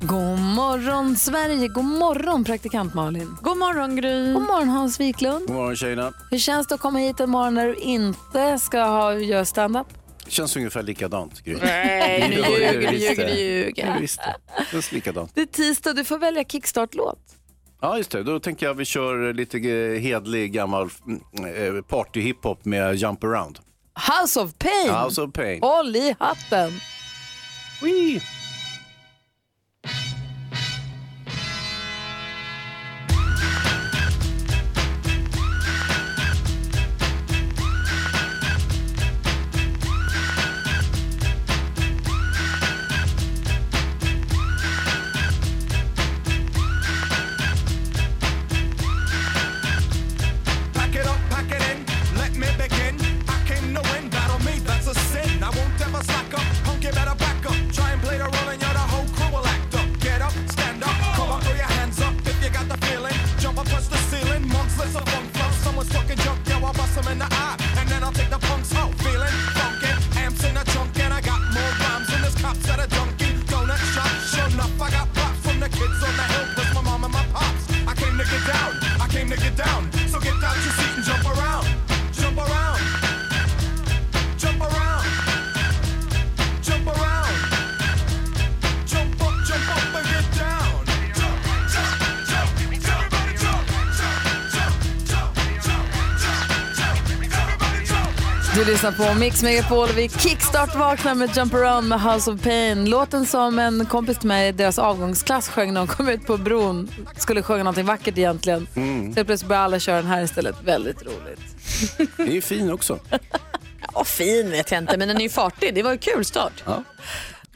God morgon Sverige, god morgon praktikant Malin. God morgon Gry. God morgon Hans Wiklund. God morgon tjejerna. Hur känns det att komma hit en morgon när du inte ska ha, göra stand-up? Känns ungefär likadant. Gry. Nej, nu ljuger du, ljuger du, ljuger. Jag visste. Det känns likadant. Det är tisdag, du får välja kickstart-låt. Ja, just det. Då tänker jag vi kör lite hedlig gammal mm, eh, party-hiphop med Jump Around. House of Pain. House of Pain. Håll i hatten. Wee. Lyssnar på Mix Megapol och vi kickstart vaknar med Jump Around med House of Pain. Låten som en kompis till mig i deras avgångsklass sjöng när de kom ut på bron. Skulle sjunga någonting vackert egentligen. Så plötsligt började alla köra den här istället. Väldigt roligt. Det är ju fin också. Ja, fin vet jag inte, men den är ju fartig. Det var ju kul start.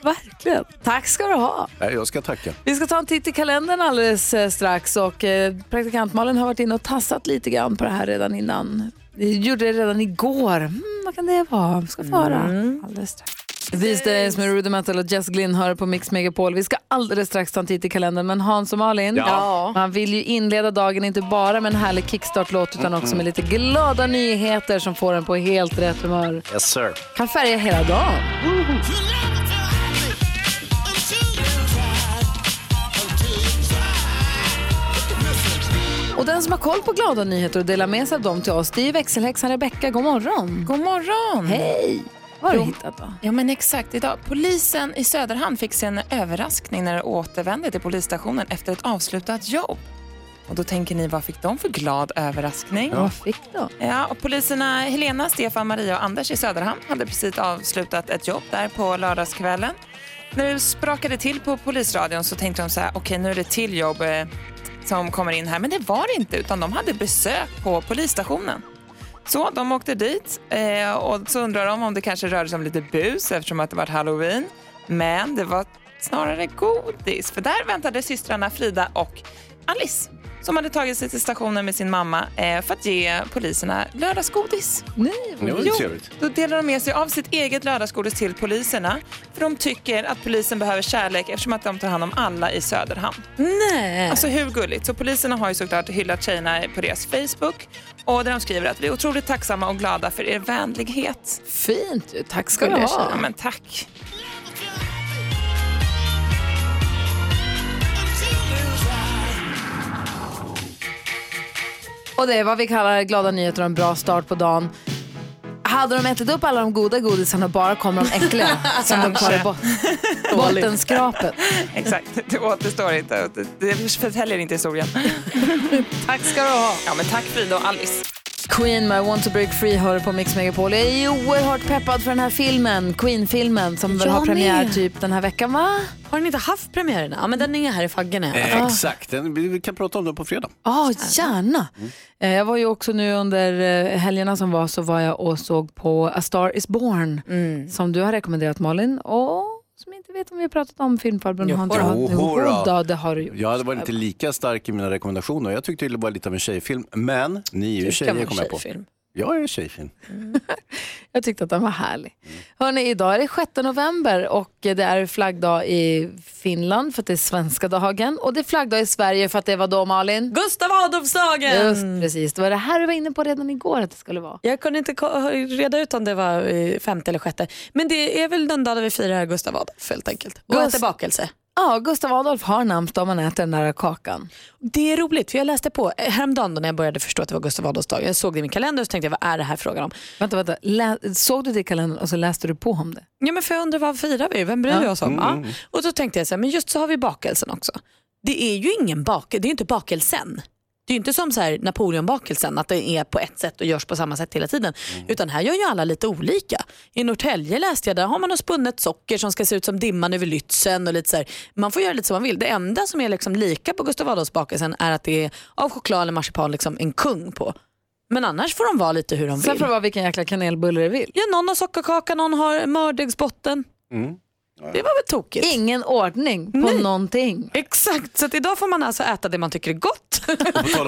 Verkligen. Tack ska du ha. Nej, jag ska tacka. Vi ska ta en titt i kalendern alldeles eh, strax och eh, praktikant Malin har varit inne och tassat lite grann på det här redan innan. Vi gjorde det redan igår. Mm, vad kan det vara? Vi ska få höra alldeles strax. These days med Rudimental och Jess Glynn hör på Mix Megapol. Vi ska alldeles strax ta en titt i kalendern. Men Hans och Malin, Ja. man vill ju inleda dagen inte bara med en härlig kickstart-låt utan också med lite glada nyheter som får en på helt rätt humör. Yes sir. Kan färga hela dagen. Och den som har koll på glada nyheter och delar med sig av dem till oss, det är växelhäxan Rebecka. God morgon! God morgon! Hej! Vad har du hittat då? Ja men exakt, idag. Polisen i Söderhamn fick sig en överraskning när de återvände till polisstationen efter ett avslutat jobb. Och då tänker ni, vad fick de för glad överraskning? Vad fick du? Ja, och poliserna Helena, Stefan, Maria och Anders i Söderhamn hade precis avslutat ett jobb där på lördagskvällen. När det sprakade till på polisradion så tänkte de så här, okej nu är det till jobb eh, som kommer in här. Men det var det inte, utan de hade besök på polisstationen. Så de åkte dit eh, och så undrar de om det kanske rörde sig om lite bus eftersom att det var halloween. Men det var snarare godis, för där väntade systrarna Frida och Alice som hade tagit sig till stationen med sin mamma eh, för att ge poliserna lördagsgodis. Nej, Det var ju trevligt. Då delar de med sig av sitt eget lördagsgodis till poliserna för de tycker att polisen behöver kärlek eftersom att de tar hand om alla i Söderhamn. Nej. Alltså hur gulligt? Så poliserna har ju såklart hyllat tjejerna på deras Facebook och där de skriver att vi är otroligt tacksamma och glada för er vänlighet. Fint. Tack ska du ha. tjejer. Men tack. Och det är vad vi kallar glada nyheter och en bra start på dagen. Hade de ätit upp alla de goda godisarna och bara kommer de äckliga som de kvar i bot- bottenskrapet. Exakt, det återstår inte. Det förtäljer inte historien. Tack ska du ha. Ja, men tack Frida och Alice. Queen med Want to break free hör på Mix Megapol. Jag är oerhört peppad för den här filmen, Queen-filmen, som väl har premiär typ den här veckan, va? Har den inte haft premiären? Ja, men den är här i faggorna. Eh, exakt, Den- vi kan prata om det på fredag. Ja, gärna. Eh, Jag var ju också nu under eh, helgerna som var så var jag och såg på A Star Is Born som du har rekommenderat Malin och som inte vet om vi har pratat om filmfarbrorn. Jo, Jodå. då, det har du gjort. Jag hade varit inte lika stark i mina rekommendationer. Jag tyckte det var lite av en tjejfilm. Men ni är ju tjejer kommer jag på. tjejfilm? Jag är tjejfilm. Jag tyckte att den var härlig. Hörrni, idag är det 6 november och det är flaggdag i Finland för att det är svenska dagen. Och det är flaggdag i Sverige för att det var då Malin? Gustav Adolfsdagen! Just precis, det var det här du var inne på redan igår att det skulle vara. Jag kunde inte reda ut om det var femte eller sjätte. Men det är väl den dag vi firar Gustav Adolf helt enkelt. Och Gust- äter bakelse. Ja, Gustav Adolf har namnsdag om man äter den där kakan. Det är roligt för jag läste på eh, häromdagen då när jag började förstå att det var Gustav Adolfs dag. Jag såg det i min kalender och så tänkte jag vad är det här frågan om? Vänta, vänta. Lä- såg du det i kalendern och så läste du på om det? Ja men för jag undrar vad firar vi? Vem bryr vi Ja. oss om? Mm. Ja. Och så tänkte jag så här, men just så har vi bakelsen också. Det är ju ingen bak, det är inte bakelsen. Det är inte som så här Napoleonbakelsen att det är på ett sätt och görs på samma sätt hela tiden. Utan här gör ju alla lite olika. I Norrtälje läste jag, där har man spunnet socker som ska se ut som dimman över Lützen. Och lite så här. Man får göra lite som man vill. Det enda som är liksom lika på Gustav Adolfsbakelsen är att det är av choklad eller marsipan liksom en kung på. Men annars får de vara lite hur de vill. Sen får det vara vilken jäkla kanelbulle du vill. Ja, någon har sockerkaka, någon har mördegsbotten. Det var väl tokigt? Ingen ordning på Nej. någonting. Exakt, så att idag får man alltså äta det man tycker är gott.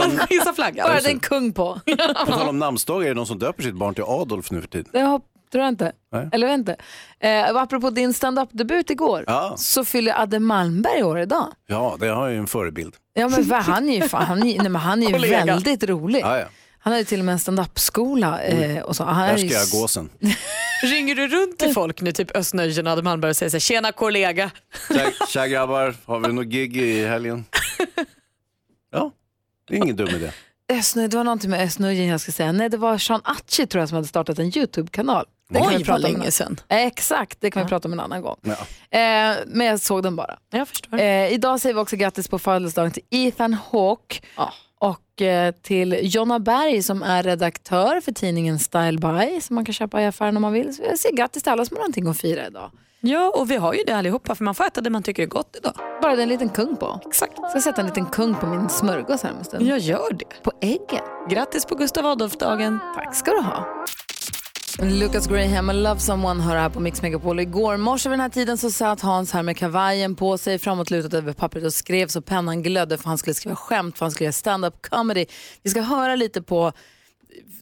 Om, hissa flaggan. Bara det är en kung på. på tal om namnsdagar, är det någon som döper sitt barn till Adolf nu för tiden? Det tror jag inte. Nej. Eller vet inte. Eh, apropå din stand-up-debut igår Ja. så fyller Adde Malmberg år idag. Ja, det har ju en förebild. Ja, men vad, han är ju, fan, han är, nej, men han är ju väldigt rolig. Ja, ja. Han har ju till och med en stand-up-skola. Eh, och så. Han är Där ju ska jag s- gåsen. Ringer du runt till folk nu, typ Östnöjen och Adde Malmberg och säger så här, tjena kollega. Tja, tja grabbar, har vi något gig i helgen? Ja, det är ingen dum idé. Östnö, det var någonting med Östnöjen jag ska säga. Nej, det var Sean Atchi tror jag som hade startat en YouTube-kanal. Det kan Oj, vi prata vad om länge en- sedan. Eh, Exakt, det kan vi prata om en annan gång. Ja. Eh, men jag såg den bara. Jag förstår. Eh, idag säger vi också grattis på födelsedagen till Ethan Hawke och eh, till Jonna Berg som är redaktör för tidningen Style By som man kan köpa i affären om man vill. Så jag säger grattis till alla som har någonting att fira idag. Ja, och vi har ju det allihopa för man får äta det man tycker är gott idag. Bara det är en liten kung på. Exakt. Jag ska sätta en liten kung på min smörgås här om en stund. Jag gör det. På äggen. Grattis på Gustav Adolf-dagen. Tack ska du ha. Lucas Graham och Love Someone hör här på Mix Megapol. Igår morse vid den här tiden så satt Hans här med kavajen på sig framåtlutad över pappret och skrev så pennan glödde för han skulle skriva skämt, för han skulle göra stand-up comedy. Vi ska höra lite på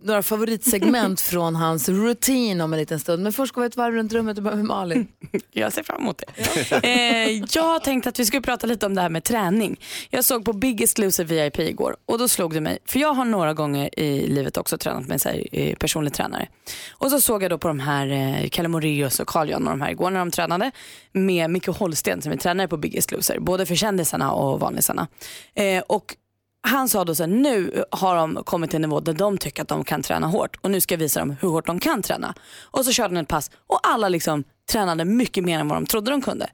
några favoritsegment från hans rutin om en liten stund. Men först går vi ett varv runt rummet och börjar med Malin. Jag ser fram emot det. eh, jag har tänkt att vi skulle prata lite om det här med träning. Jag såg på Biggest Loser VIP igår och då slog det mig, för jag har några gånger i livet också tränat med en eh, personlig tränare. Och så såg jag då på de här eh, Kalle Moraeus och Carl-Jan och de här igår när de tränade med Micke Holsten som är tränare på Biggest Loser, både för kändisarna och vanlisarna. Eh, och han sa då så här, nu har de kommit till en nivå där de tycker att de kan träna hårt och nu ska jag visa dem hur hårt de kan träna. Och så körde han ett pass och alla liksom tränade mycket mer än vad de trodde de kunde.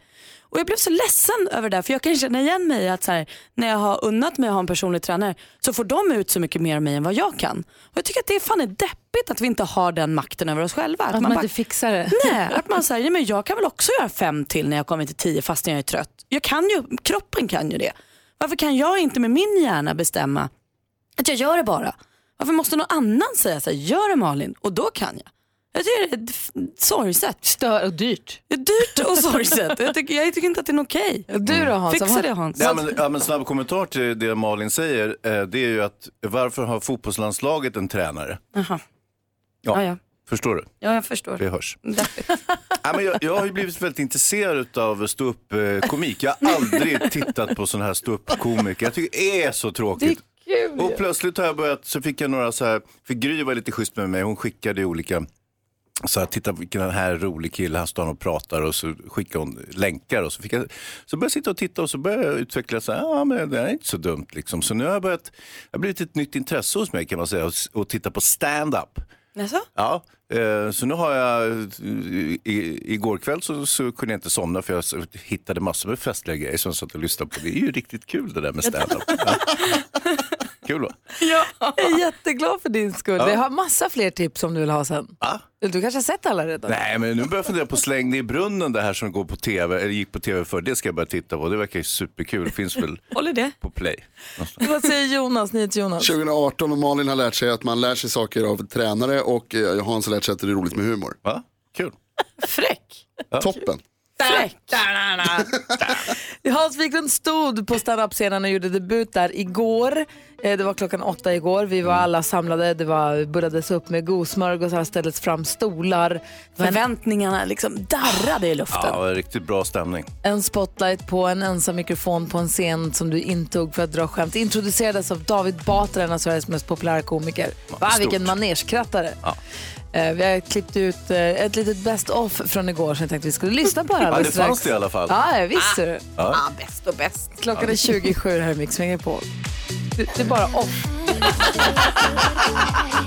Och jag blev så ledsen över det för jag kan känna igen mig att så här, när jag har unnat mig att ha en personlig tränare så får de ut så mycket mer av mig än vad jag kan. Och jag tycker att det är fan är deppigt att vi inte har den makten över oss själva. Att man inte fixar det. Nej, att man säger, men jag kan väl också göra fem till när jag kommer till tio fastän jag är trött. Jag kan ju, kroppen kan ju det. Varför kan jag inte med min hjärna bestämma att jag gör det bara? Varför måste någon annan säga så här, gör det Malin och då kan jag? Jag tycker det är sorgset. Stör och dyrt. Det är dyrt och sorgset. Jag tycker, jag tycker inte att det är okej. Du då Hans? Fixa det Hans. Ja, men, ja, men snabb kommentar till det Malin säger. Eh, det är ju att varför har fotbollslandslaget en tränare? Jaha. Ja, Ja, ja. Förstår du? Ja, jag förstår. Det hörs. Deppigt. Ja, men jag, jag har ju blivit väldigt intresserad av ståuppkomik. Jag har aldrig tittat på sån här ståuppkomiker. Jag tycker det är så tråkigt. Kul. Och plötsligt har jag börjat, så fick jag några så här, för Gry var lite schysst med mig, hon skickade olika så här, titta vilken här rolig kille, han står och pratar och så skickar hon länkar och så fick jag, så började jag sitta och titta och så började jag utveckla så här, ja men det är inte så dumt liksom. Så nu har jag börjat, det har blivit ett nytt intresse hos mig kan man säga, att titta på stand-up. Jaså? Ja, eh, så nu har jag, eh, i, igår kväll så, så kunde jag inte somna för jag hittade massor med festliga grejer som jag satt och lyssnade på. Det är ju riktigt kul det där med stand-up. Ja. Kul va? Jag är jätteglad för din skull. Ja. Jag har massa fler tips om du vill ha sen. Va? Du kanske har sett alla redan? Nej, men nu börjar jag fundera på Släng det i brunnen, det här som går på tv, eller gick på tv för. Det ska jag börja titta på. Det verkar ju superkul. Finns väl Håller det? på play. Vad säger Jonas, Jonas? 2018 och Malin har lärt sig att man lär sig saker av tränare och eh, Hans har lärt sig att det är roligt med humor. Va? Kul. Fräck. Toppen. Hans Wiklund stod på standup-scenen och gjorde debut där igår. Eh, Det var klockan åtta igår. Vi var alla samlade. Det var, buddades upp med godsmörgåsar, ställdes fram stolar. Förväntningarna liksom darrade i luften. Ja, det var riktigt bra stämning. En spotlight på en ensam mikrofon på en scen som du intog för att dra skämt. Introducerades av David Batra, en av Sveriges mest populära komiker. Va, vilken manerskrattare. Eh, Vi har klippt ut eh, ett litet best off från igår som jag tänkte vi skulle lyssna på här Ja, det fanns strax. det i alla fall. Ja, visste det. Ja. Ah, bäst och bäst. Klockan är 27 här i Mix Megapol. Det, det är bara off.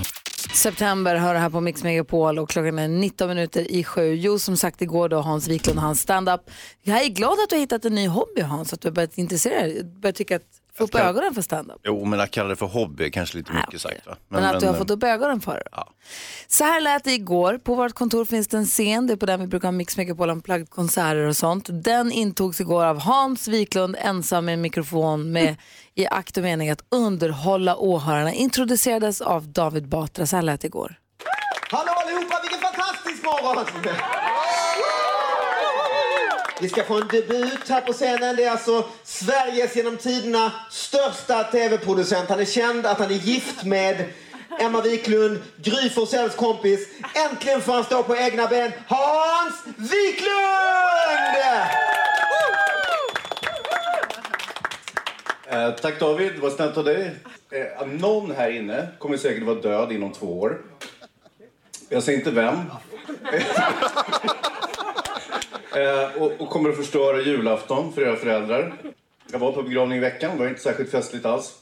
September hör här på Mix Megapol och klockan är 19 minuter i sju. Jo, som sagt igår då Hans Wiklund och hans stand-up. Jag är glad att du har hittat en ny hobby Hans, att du har börjat intressera dig, börjat tycka att få upp kan- ögonen för stand-up. Jo, men att kalla det för hobby är kanske lite mycket sagt. Va? Men, att du har fått upp ögonen för det. Ja. Så här lät det igår. På vårt kontor finns det en scen. Det är på den vi brukar ha Mix Megapol Unplugged konserter och sånt. Den intogs igår av Hans Wiklund ensam med en mikrofon med i akt och mening att underhålla åhörarna. Introducerades av David Batra. Så här lät det igår. Hallå allihopa, vilken fantastisk morgon! Vi ska få en debut här på scenen. Det är alltså Sveriges genom tiderna största tv-producent. Han är känd att han är gift med Emma Wiklund, Gry Forssells kompis. Äntligen får han stå på egna ben. Hans Wiklund! Eh, tack David, vad snällt av dig. Eh, någon här inne kommer säkert vara död inom två år. Jag säger inte vem eh, och, och kommer att förstöra julafton för era föräldrar. Jag var på begravning i veckan, det var inte särskilt festligt alls.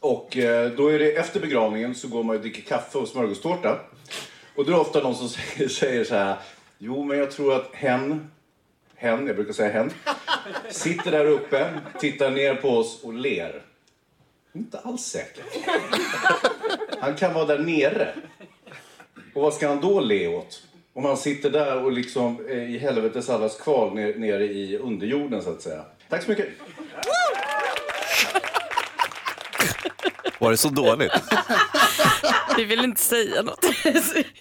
Och eh, då är det efter begravningen så går man och dricker kaffe och smörgåstårta. Och då är det ofta någon som säger, säger så här. Jo, men jag tror att hen, hen, jag brukar säga hen, sitter där uppe, tittar ner på oss och ler. Inte alls säker. Han kan vara där nere. Och vad ska han då le åt? Om han sitter där och liksom eh, i helvetes allas kval ner- nere i underjorden så att säga. Tack så mycket. Var det så dåligt? Vi vill inte säga något.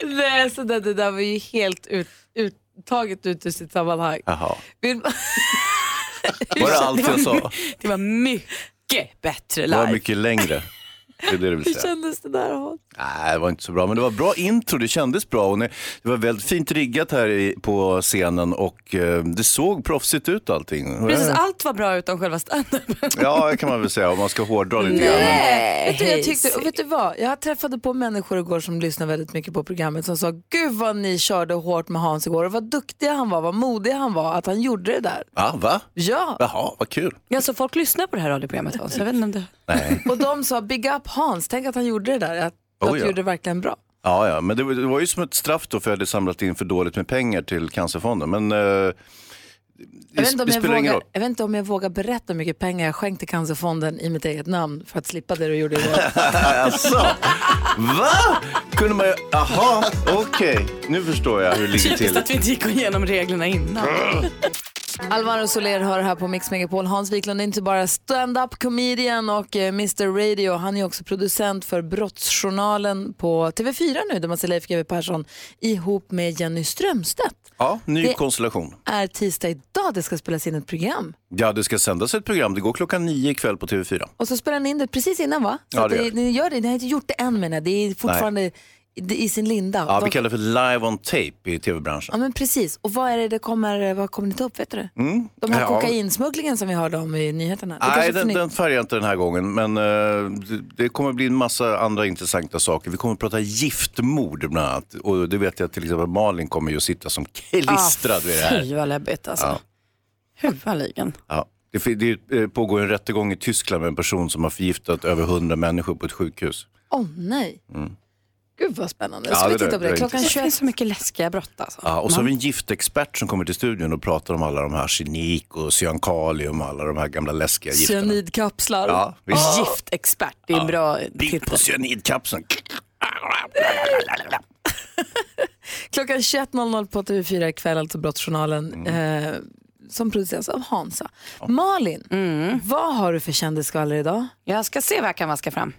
Nej, så det, det där var ju helt ut, ut, taget ut ur sitt sammanhang. Jaha. Vill, Var det allt jag sa? Det var mycket bättre Det var live. mycket längre. Det är det du vill hur säga. kändes det där Hans? Nej, det var inte så bra. Men det var bra intro, det kändes bra. Och det var väldigt fint riggat här på scenen och eh, det såg proffsigt ut allting. Precis, allt var bra utom själva standupen. Ja, det kan man väl säga om man ska hårdra lite grann. Men, Vet du, jag tyckte, och vet du vad? Jag träffade på människor igår som lyssnade väldigt mycket på programmet som sa gud vad ni körde hårt med Hans igår och vad duktig han var, vad modig han var att han gjorde det där. ja, va? Ja, Jaha, vad kul. Ja, så folk lyssnar på det här radioprogrammet? Så jag vet inte om det... Nej. och de sa big up Hans, tänk att han gjorde det där, att, Oh, att du ja. gjorde det verkligen bra. Ja, ja, men det, var- det var ju som ett straff då för jag hade samlat in för dåligt med pengar till Cancerfonden. Men eh, Jag vet, inte om det jag, vågar, jag vet inte om jag vågar berätta hur mycket pengar jag skänkte Cancerfonden i mitt eget namn för att slippa det du gjorde igår. alltså, va? Kunde man ju, jaha, okej. Nu förstår jag hur det ligger Typiskt till. att vi inte gick igenom reglerna innan. Alvaro Soler hör här på Mix Megapol. Hans Wiklund är inte bara stand-up comedian och eh, Mr Radio. Han är också producent för Brottsjournalen på TV4 nu där man ser Leif GW Persson ihop med Jenny Strömstedt. Ja, ny Det- konstellation. är tisdag idag det ska spelas in ett program. Ja, det ska sändas ett program. Det går klockan nio ikväll på TV4. Och så spelar ni in det precis innan va? Så Ja, det det, gör det. ni gör det, ni har inte gjort det än menar jag. Det är fortfarande i, i sin linda. Ja, vi kallar det för live on tape i TV-branschen. Ja men precis. Och vad är det det kommer, vad kommer ni ta upp? Vet du? Mm. De här Ja. kokainsmugglingen som vi hörde om i nyheterna. Nej, den, den färgar jag inte den här gången. Men eh, det, det kommer bli en massa andra intressanta saker. Vi kommer att prata giftmord bland annat. Och det vet jag till exempel Malin kommer ju att sitta som klistrad vid det här. Fy vad läbbigt alltså. Ja. Huvudligen. Ja. Det, det eh, pågår en rättegång i Tyskland med en person som har förgiftat över 100 människor på ett sjukhus. Åh nej. Mm. Gud vad spännande. Ja, Ska vi titta på det Klockan Det 21. finns så mycket läskiga brott alltså. Ja, och så har vi en giftexpert som kommer till studion och pratar om alla de här arsenik och cyankalium och alla de här gamla läskiga gifterna. Cyanidkapslar. Ja, visst. Giftexpert, det är en bra Bit titel. på cyanidkapseln. Klockan 21.00 på TV4 ikväll, alltså Brottsjournalen. Mm. Eh, som produceras av Hansa. Malin, vad har du för kändisskvaller idag? Jag ska se vad jag kan vaska fram.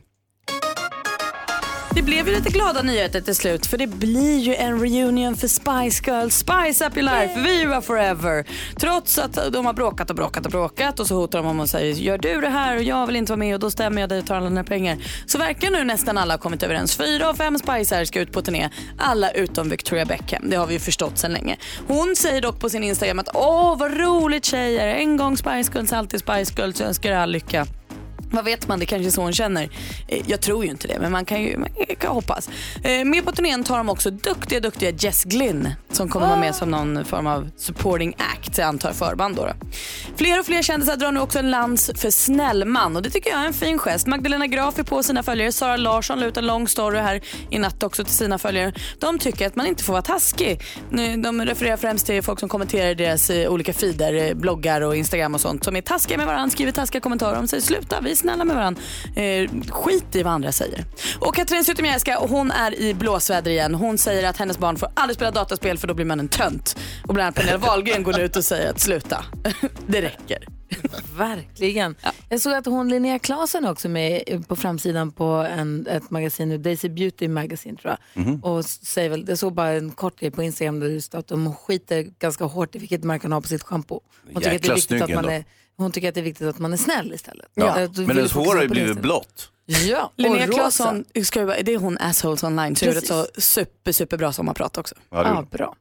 Det blev ju lite glada nyheter till slut för det blir ju en reunion för Spice Girls. Spice Up Your Life, Viva Forever. Trots att de har bråkat och bråkat och bråkat och så hotar de om och säger gör du det här och jag vill inte vara med och då stämmer jag dig och tar alla dina pengar. Så verkar nu nästan alla ha kommit överens. Fyra av fem Spicer ska ut på turné. Alla utom Victoria Beckham. Det har vi ju förstått sedan länge. Hon säger dock på sin Instagram att åh vad roligt tjejer. En gång Spice Girls, alltid Spice Girls. Jag önskar er all lycka. Vad vet man, det kanske är så hon känner. Eh, jag tror ju inte det, men man kan ju man kan hoppas. Eh, med på turnén tar de också duktiga, duktiga Jess Glynn som kommer vara med som någon form av supporting act, jag antar förband då. Fler och fler kändisar drar nu också en lans för Snällman och det tycker jag är en fin gest. Magdalena Graf är på sina följare, Sara Larsson la ut en lång story här i natt också till sina följare. De tycker att man inte får vara taskig. De refererar främst till folk som kommenterar deras eh, olika feeder, bloggar och Instagram och sånt som är taskiga med varandra, skriver taskiga kommentarer. om säger sluta, vi snälla med varandra. Eh, skit i vad andra säger. Och Katrin Zytomierska, hon är i blåsväder igen. Hon säger att hennes barn får aldrig spela dataspel för då blir man en tönt. Och bland annat Pernilla Wahlgren går nu ut och säger att sluta, det räcker. Verkligen. Jag såg att hon Linnea Klasen också med på framsidan på en, ett magasin nu, Daisy Beauty Magazine tror jag. Mhm. Och säger väl, jag såg bara en kort grej på Instagram där det stod att de skiter ganska hårt i vilket märke hon har på sitt schampo. Hon tycker, att det är Jäkla viktigt att man ändå. är, hon tycker att det är viktigt att man är snäll istället. Ja. Du Men hennes hår har ju blivit blått. Ja, Linnea. Claesson, det är hon Assholes Online, så gjorde ett Precis. så super, superbra sommarprat också. Ja, gjorde bra.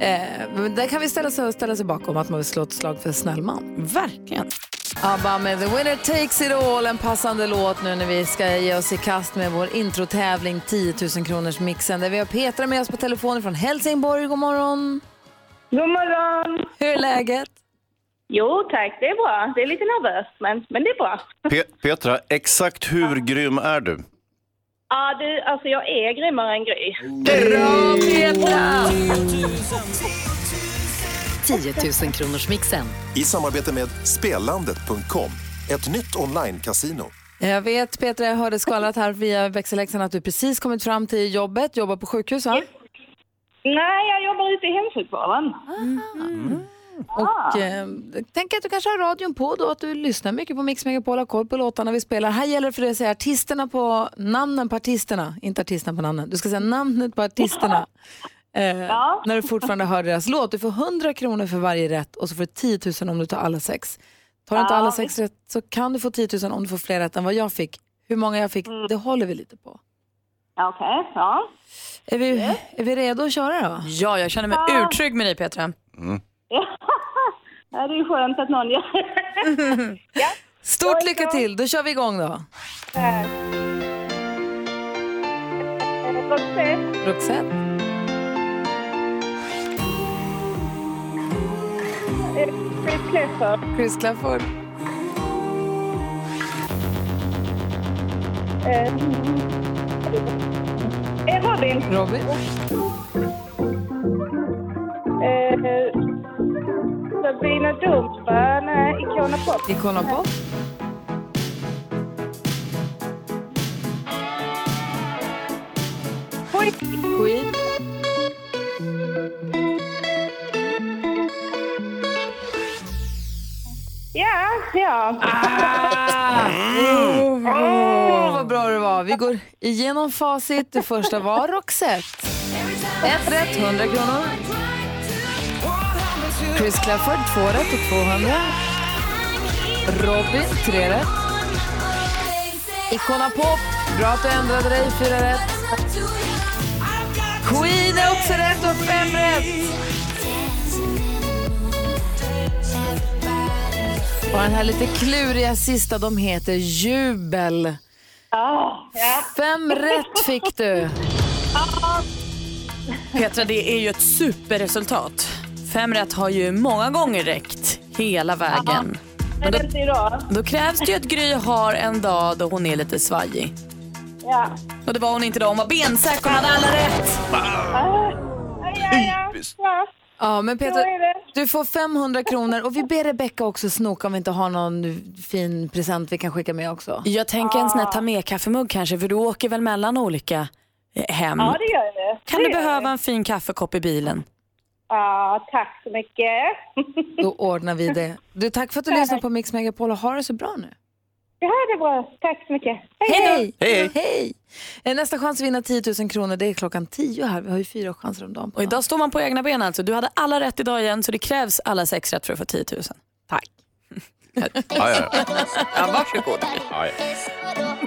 Eh, men där kan vi ställa sig, ställa sig bakom att man vill slå ett slag för Snällman. Verkligen. ABBA med The Winner Takes It All, en passande låt nu när vi ska ge oss i kast med vår introtävling 10 000 kronors mixen där vi har Petra med oss på telefonen från Helsingborg. God morgon! God morgon! Hur är läget? Jo tack, det är bra. Det är lite nervöst men, men det är bra. Pe- Petra, exakt hur grym är du? Ja, du, alltså jag är grymmare än Gry. Bra Petra! 10 000 kronors mixen. I samarbete med Spelandet.com, ett nytt online-casino. Jag vet Petra, jag hörde skvallrat här via växelläxan att du precis kommit fram till jobbet, jobbar på sjukhus va? Nej, jag jobbar ute i hemsjukvården. Och eh, tänk att du kanske har radion på då, att du lyssnar mycket på Mix Megapol, har koll på låtarna vi spelar. Här gäller det för dig att säga artisterna på, namnen på artisterna, inte artisterna på namnen. Du ska säga namnet på artisterna. Eh, När du fortfarande hör deras låt. Du får 100 kronor för varje rätt och så får du 10 000 om du tar alla sex. Tar du inte Ja, alla sex rätt så kan du få 10 000 om du får fler rätt än vad jag fick. Hur många jag fick, det håller vi lite på. Okej, ja. Är vi, är vi redo att köra då? Ja, jag känner mig Ja. urtrygg med dig Petra. Ja. Det är skönt att någon gör ja. Stort lycka till, då kör vi igång då. Roxette, Roxette, Chris Clifford, Chris Clafford, eh, Robin, Robin, Sabina Dumba, nej, Icona Pop. Icona Pop, Queen, ja, ja. Åh, vad bra det var. Vi går igenom facit. Det första var Roxette. Ett rätt, 100 kronor. Chris Clafford, två rätt och 200. Robin, tre rätt. Icona Pop, bra att du ändrade dig, fyra rätt. Queen är också rätt och fem rätt. Och den här lite kluriga sista, de heter Jubel. Fem rätt fick du. Petra, det är ju ett superresultat. Fem rätt har ju många gånger räckt hela vägen. Men idag. Då krävs det ju att Gry har en dag då hon är lite svajig. Ja. Och det var hon inte då. Hon var bensäker och hade alla rätt. Ja, Ja, men det. du får 500 kronor och vi ber Rebecca också snoka om vi inte har någon fin present vi kan skicka med också. Jag tänker en sån här ta med kaffemugg kanske, för du åker väl mellan olika hem? ja, det gör det. Kan det du gör behöva det. en fin kaffekopp i bilen? Ja, tack så mycket. Då ordnar vi det. Du, tack för att du lyssnade på Mix Megapol och ha det så bra nu. Ja, det är bra. Tack så mycket. Hej! Hej, Hej! Eh, Nästa chans att vinna 10 000 kronor det är klockan 10 här. Vi har ju fyra chanser om dagen. Och idag står man på egna ben alltså. Du hade alla rätt idag igen så det krävs alla sex rätt för att få 10 000. Tack. Ja, ja, ja. Ja, varsågod. Ja, ja.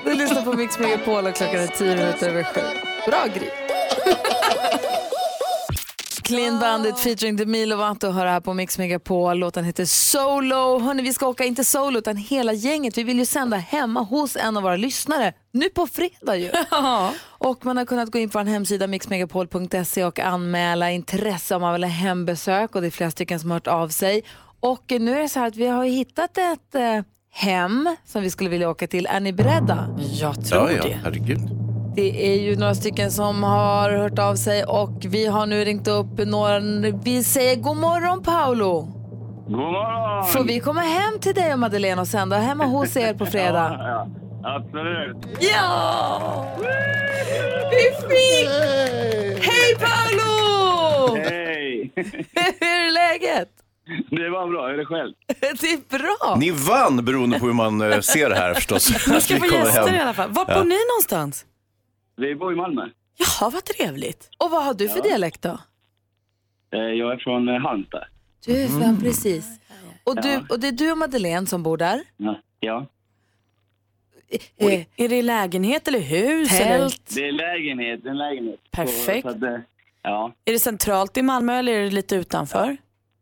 Du lyssnar på Mix Megapol och klockan är 10 minuter över sju. Bra Gry. Clean Bandit featuring Demi Lovato hör här på Mix Megapol. Låten heter Solo. Hörrni, vi ska åka, inte solo, utan hela gänget. Vi vill ju sända hemma hos en av våra lyssnare. Nu på fredag ju. och man har kunnat gå in på vår hemsida mixmegapol.se och anmäla intresse om man vill ha hembesök. Och det är flera stycken som har hört av sig. Och nu är det så här att vi har hittat ett eh, hem som vi skulle vilja åka till. Är ni beredda? Jag ja, ja, herregud. Det är ju några stycken som har hört av sig och vi har nu ringt upp några. Vi säger god morgon Paolo. God morgon! Får vi komma hem till dig och Madeleine och sända hemma hos er på fredag? Ja, ja, absolut. Ja! Vi fick! Hej Paolo! Hej! Hur är läget? Det var bra, hur är det själv? Det är bra. Ni vann beroende på hur man eh, ser det här förstås. Vi ska få gäster hem. i alla fall. Var Ja. bor ni någonstans? Vi bor i Malmö. Jaha, vad trevligt. Och vad har du för dialekt då? Eh, Jag är från eh, Halmstad. Du är fan precis. Och, du, och det är du och Madeleine som bor där? Ja. ja. Och är det lägenhet eller hus? Tält? Eller? Det är lägenhet, en lägenhet. Perfekt. Så, så att, ja. Är det centralt i Malmö eller är det lite utanför?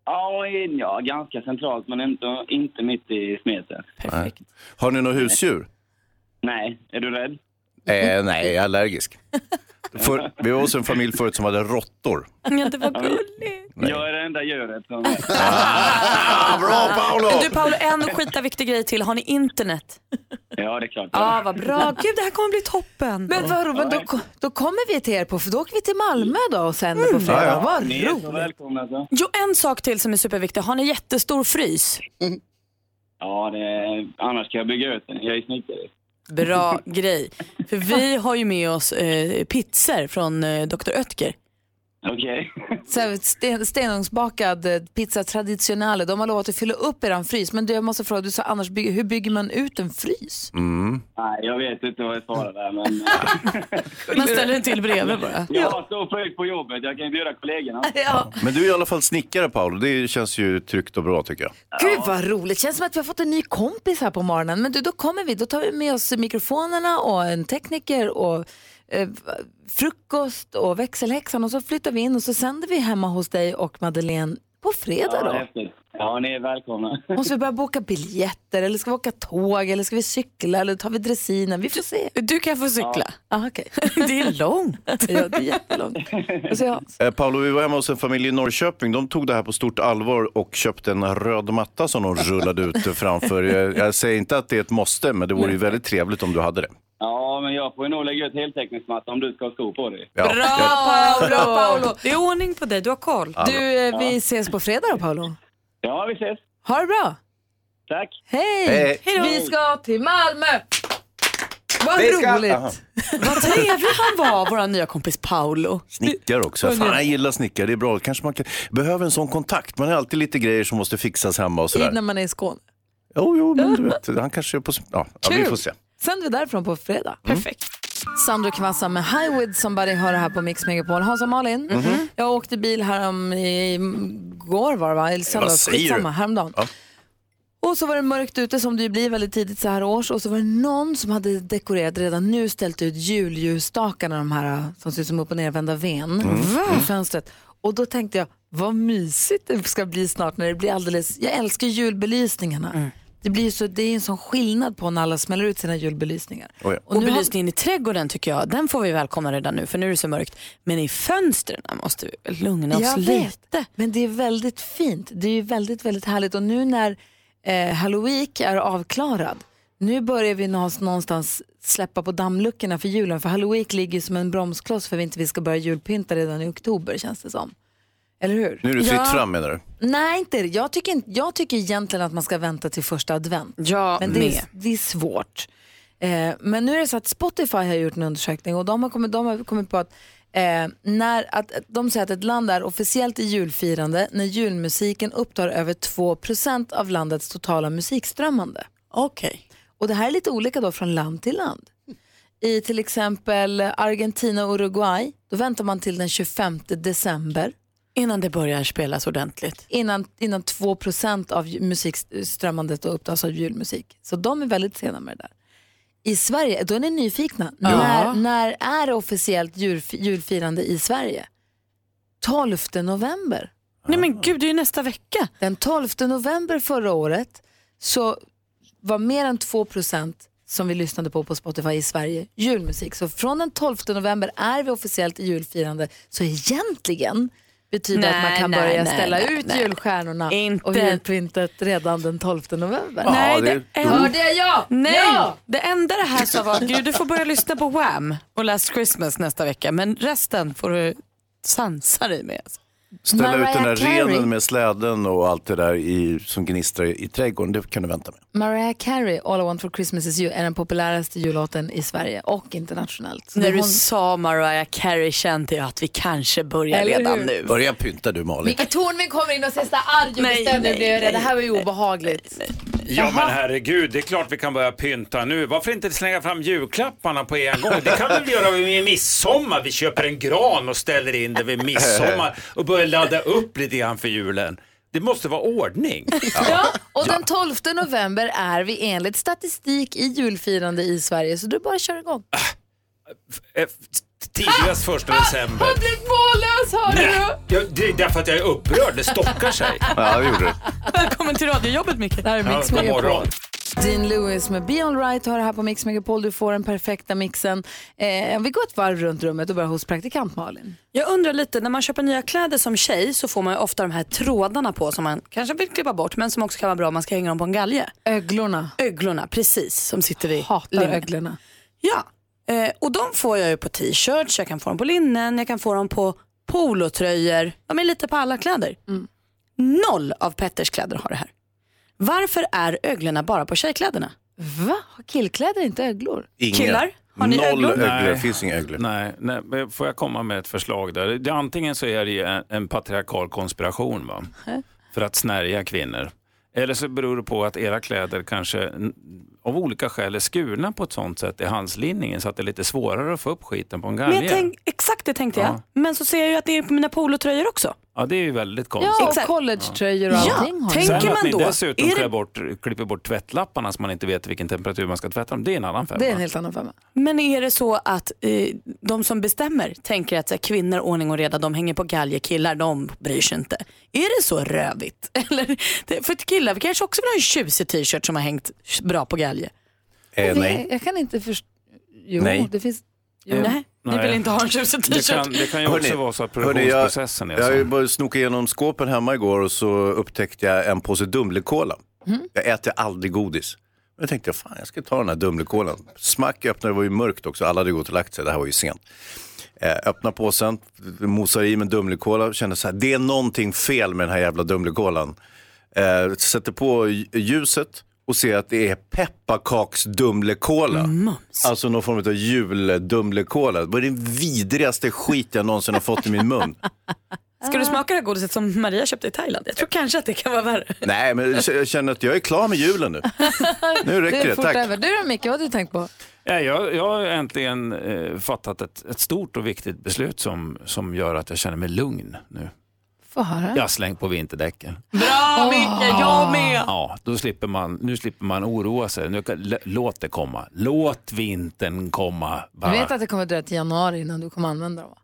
Ja, ja, ganska centralt men inte, inte mitt i smeten. Perfekt. Har ni några husdjur? Nej, är du rädd? Eh, nej, jag är allergisk. För, vi var hos en familj förut som hade råttor. Ja, det var gulligt. Jag är det enda djuret som... Ah, bra Paolo! Du Paolo, en skita viktig grej till. Har ni internet? Ja, det är klart. Ja, vad bra. Gud, det här kommer bli toppen. Men vadå, men då, då kommer vi till er på, för då åker vi till Malmö då och sänder på fredag. Ja, ja. Vad Ni är så roligt. välkomna alltså. Jo, en sak till som är superviktig. Har ni jättestor frys? Ja, det, annars kan jag bygga ut den. Jag är snickare. Bra grej. För vi har ju med oss eh, pizzor från eh, Dr. Oetker. Okej. Sten, stenugnsbakad eh, pizza traditionale. De har lovat att fylla upp eran frys. Men du, jag måste fråga, du sa annars, hur bygger man ut en frys? Mm. Nej, jag vet inte vad jag svarar där, men... Man ställer den till bredvid bara. Jag har stor fröjd på jobbet. Jag kan ju bjuda kollegorna. Ja. Men du är i alla fall snickare Paolo. Det känns ju tryggt och bra tycker jag. Gud vad roligt, känns som att vi har fått en ny kompis här på morgonen. Men du, då kommer vi, då tar vi med oss mikrofonerna och en tekniker och eh, frukost och växelhäxan och så flyttar vi in och så sänder vi hemma hos dig och Madeleine på fredag Ja, då. häftigt. Ja, ni är välkomna. Måste vi börja boka biljetter eller ska vi åka tåg eller ska vi cykla eller tar vi dressinen? Vi får se. Du kan få cykla. Ah, okay. Det är långt. ja, det är jättelångt. Eh, Paolo, vi var hemma hos en familj i Norrköping. De tog det här på stort allvar och köpte en röd matta som de rullade ut framför. Jag, jag säger inte att det är ett måste, men det vore ju väldigt trevligt om du hade det. Ja, men jag får ju nog lägga ut heltäckningsmatta om du ska ha skor på dig. Ja. Bra Paolo! Paolo! Det är ordning på dig, du har koll. Du, eh, vi ses på fredag då Paolo. Ja, vi ses. Ha det bra. Tack. Hej! Hej. Hej då. Vi ska till Malmö! Vad Vi ska- roligt! Vad trevlig han var, vår nya kompis Paolo. Snickare också. Fan, jag gillar snickare. Det är bra. Kanske man kan... behöver en sån kontakt. Man har alltid lite grejer som måste fixas hemma och sådär. När man är i Skåne. Jo, jo, men du vet, han kanske är på... Ja, ja, vi Kul. får se. Sänder vi därifrån på fredag. Perfekt. Sandro Kvassa med Highwood som bara hör här på Mix Megapol. Hans och Malin, Mhm. jag åkte bil här om i går var det va? Eller söndags, säger du? skitsamma, häromdagen. Ja. Och så var det mörkt ute som det ju blir väldigt tidigt så här års och så var det någon som hade dekorerat redan nu ställt ut julljusstakarna de här som ser ut som upp och nervända ven Mm. i fönstret. Och då tänkte jag, vad mysigt det ska bli snart när det blir alldeles, jag älskar julbelysningarna. Mm. Det blir så, det är en sån skillnad på när alla smäller ut sina julbelysningar. Oj. Och, nu har- belysningen i trädgården tycker jag, den får vi välkomna redan nu för nu är det så mörkt. Men i fönstren måste vi lugna oss Jag lite. vet, men det är väldigt fint. Det är ju väldigt, väldigt härligt. Och nu när eh, Halloween är avklarad, nu börjar vi nå- någonstans släppa på dammluckorna för julen. För Halloween ligger som en bromskloss för att vi inte ska börja julpynta redan i oktober känns det som. Eller hur? Nu är det fritt Ja. fram menar du? Nej, inte jag tycker, inte- jag tycker egentligen att man ska vänta till första advent. Ja, Men det är, med. det är svårt. Eh, men nu är det så att Spotify har gjort en undersökning och de har kommit, de har kommit på att, eh, när, att de säger att ett land är officiellt i julfirande när julmusiken upptar över 2% av landets totala musikströmmande. Okej. Och det här är lite olika då från land till land. I till exempel Argentina och Uruguay, då väntar man till den 25 december. Innan det börjar spelas ordentligt. Innan, innan 2% av musikströmmandet och upptas av julmusik. Så de är väldigt sena med det där. I Sverige, då är ni nyfikna. Ja. När, när är det officiellt julf- julfirande i Sverige? 12 november. Nej men gud, det är ju nästa vecka. Den 12 november förra året så var mer än 2% som vi lyssnade på på Spotify i Sverige julmusik. Så från den 12 november är vi officiellt i julfirande. Så egentligen betyder det att man Nej, kan nej, börja nej, ställa nej, ut nej. julstjärnorna Inte. och julpyntet redan den 12 november. Nej, det, en- Hörde jag ja? Nej, Ja! det enda det här sa var gud du får börja lyssna på Wham och Last Christmas nästa vecka men resten får du sansa dig med. Alltså. Ställa ut den där Mariah Carey. renen med släden och allt det där i, som gnistrar i trädgården, det kan du vänta med. Mariah Carey, All I want for Christmas is you, är den populäraste jullåten i Sverige och internationellt. Så När du hon- sa Mariah Carey kände jag att vi kanske börjar Eller redan hur? nu. Börja pynta du Malin. Micke Tornving kommer in och säger sådär arg och Nej, bestämd. nej, Det, blir- nej, det här var ju nej, obehagligt. Ja men herregud, det är klart vi kan börja pynta nu. Varför inte slänga fram julklapparna på en gång? Det kan vi väl göra vid midsommar. Vi köper en gran och ställer in det vid midsommar och börjar ladda upp lite grann för julen. Det måste vara ordning. Ja, och den 12 november är vi enligt statistik i julfirande i Sverige, så du bara kör igång. Tidigast första december. Han blev mållös, hör du? Ja, det är därför att jag är upprörd, det stockar sig. Ja, det gjorde det. Välkommen till radiojobbet Micke. Det här är Mix Ja, Megapol. morgon. Dean Lewis med Be Alright har det här på Mix Megapol. Du får den perfekta mixen. Eh, vi går ett varv runt rummet och börjar hos praktikant Malin. Jag undrar lite, när man köper nya kläder som tjej så får man ju ofta de här trådarna på som man kanske vill klippa bort men som också kan vara bra om man ska hänga dem på en galge. Öglorna. Öglorna, precis, som sitter vid Hatar linnen. öglorna. Ja, eh, och de får jag ju på t-shirts, jag kan få dem på linnen, jag kan få dem på polotröjor. De är lite på alla kläder. Noll av Petters kläder har det här. Varför är öglorna bara på tjejkläderna? Va? Har killkläder inte öglor? Inga. Killar, har ni Noll öglor? öglor, Nej. det finns inga öglor. Nej, nej, men får jag komma med ett förslag där? Det, antingen så är det en, en patriarkal konspiration va? för att snärja kvinnor. Eller så beror det på att era kläder kanske av olika skäl är skurna på ett sånt sätt i halslinningen så att det är lite svårare att få upp skiten på en galge. jag tänk, exakt det tänkte jag. Ja. Men så ser jag ju att det är på mina polotröjor också. Ja, det är ju väldigt konstigt. Ja, och collegetröjor och Ja, allting. de. Tänker Sen att man ni då, dessutom är det- bort, klipper bort tvättlapparna så man inte vet vilken temperatur man ska tvätta dem, det är en annan femma. Det är en helt annan femma. Men är det så att eh, de som bestämmer tänker att så här, kvinnor, ordning och reda, de hänger på galge, killar de bryr sig inte. Är det så rövigt? Eller, för killar vi kanske också vill ha en tjusig t-shirt som har hängt bra på galge. Eh, Jag, nej. jag kan inte förstå. Jo, Nej. det finns... Jo. Nej, ni Nej. vill inte ha en tjusig Det t-shirt. kan, det kan ju också vara så att jag, produktionsprocessen är jag så. bara snokat igenom skåpen hemma igår och så upptäckte jag en påse Dumlekola. Jag äter aldrig godis. Men jag tänkte, fan jag ska ta den här Dumlekolan. Smack, öppnade, det var ju mörkt också, alla hade gått och lagt sig, det här var ju sent. Eh, öppna påsen, mosar i med Dumlekola, kände så här, det är någonting fel med den här jävla Dumlekolan. Eh, sätter på lj- ljuset och ser att det är pepparkaksdumlekola. Alltså någon form av juldumlekola. Det var den vidrigaste skit jag någonsin har fått i min mun. Ska du smaka det här godiset som Maria köpte i Thailand? Jag tror kanske att det kan vara värre. Nej, men jag känner att jag är klar med julen nu. Nu räcker Det det, tack. över. Du då Micke, vad har du tänkt på? Ja, jag, jag har äntligen eh, fattat ett, ett stort och viktigt beslut som, som gör att jag känner mig lugn nu. Få höra. Jag har slängt på vinterdäcken. Bra Micke, jag med! Ja, då slipper man, nu slipper man oroa sig. Nu, kan- låt det komma. Låt vintern komma. Du vet att det kommer dröja till januari innan du kommer använda dem va?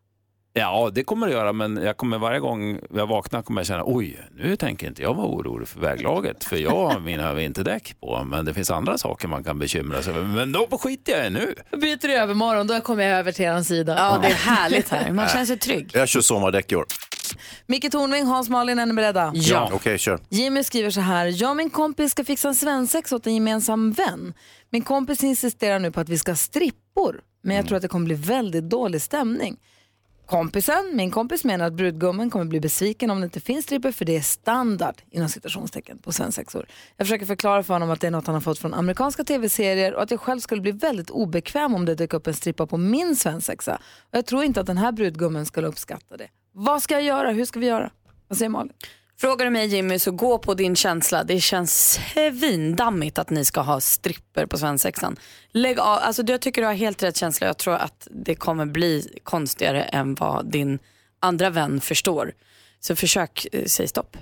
Ja, det kommer det göra, men jag kommer varje gång jag vaknar kommer jag känna oj, nu tänker inte jag vara orolig för väglaget, för jag har mina vinterdäck på, men det finns andra saker man kan bekymra sig över. Men då skiter jag i nu. Byter du över morgon, då kommer jag över till er sida. Ja, det är härligt här. Man känner sig trygg. Jag kör sommardäck i år. Micke Tornving, Hans Malin, är ni beredda? Okej, kör. Jimmy skriver så här, jag och min kompis ska fixa en svensexa åt en gemensam vän. Min kompis insisterar nu på att vi ska ha strippor, men jag tror att det kommer bli väldigt dålig stämning. Kompisen, min kompis menar att brudgummen kommer bli besviken om det inte finns strippor för det är standard inom citationstecken på svensexor. Jag försöker förklara för honom att det är något han har fått från amerikanska tv-serier och att jag själv skulle bli väldigt obekväm om det dök upp en strippa på min svensexa. Och jag tror inte att den här brudgummen skulle uppskatta det. Vad ska jag göra? Hur ska vi göra? Vad säger Malin? Frågar du mig Jimmy så gå på din känsla. Det känns svindammigt att ni ska ha stripper på svensexan. Lägg av, alltså jag tycker du har helt rätt känsla. Jag tror att det kommer bli konstigare än vad din andra vän förstår. Så försök eh, säga stopp.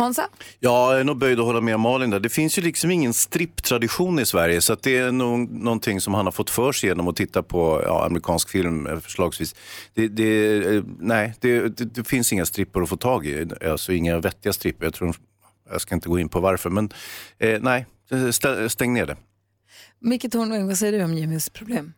Hansa? Ja, jag är nog böjd att hålla med Malin där. Det finns ju liksom ingen stripptradition i Sverige så att det är nog någonting som han har fått för sig genom att titta på ja, amerikansk film eh, förslagsvis. Det, det, eh, nej, det, det, det finns inga strippor att få tag i, alltså inga vettiga strippor. Jag, tror, jag ska inte gå in på varför, men eh, nej, stä- stäng ner det. Micke Tornving, vad säger du om Jimmys problem?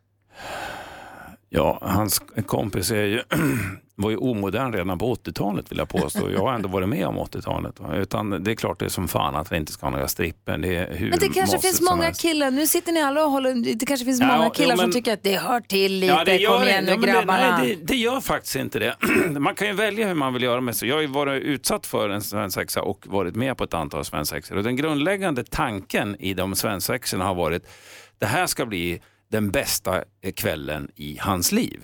Ja, hans kompis är ju, var ju omodern redan på 80-talet vill jag påstå. Jag har ändå varit med om 80-talet. va. Utan det är klart det är som fan att vi inte ska ha några stripper. Det är hur Men det kanske finns som många helst. killar, nu sitter ni alla och håller, det kanske finns Ja, många killar som men- tycker att det hör till lite, Ja, det gör kom igen nu Ja, men det- grabbarna. Nej, det, det gör faktiskt inte det. Man kan ju välja hur man vill göra med sig. Jag har ju varit utsatt för en svensexa och varit med på ett antal svensexor. Och den grundläggande tanken i de svensexorna har varit det här ska bli den bästa kvällen i hans liv.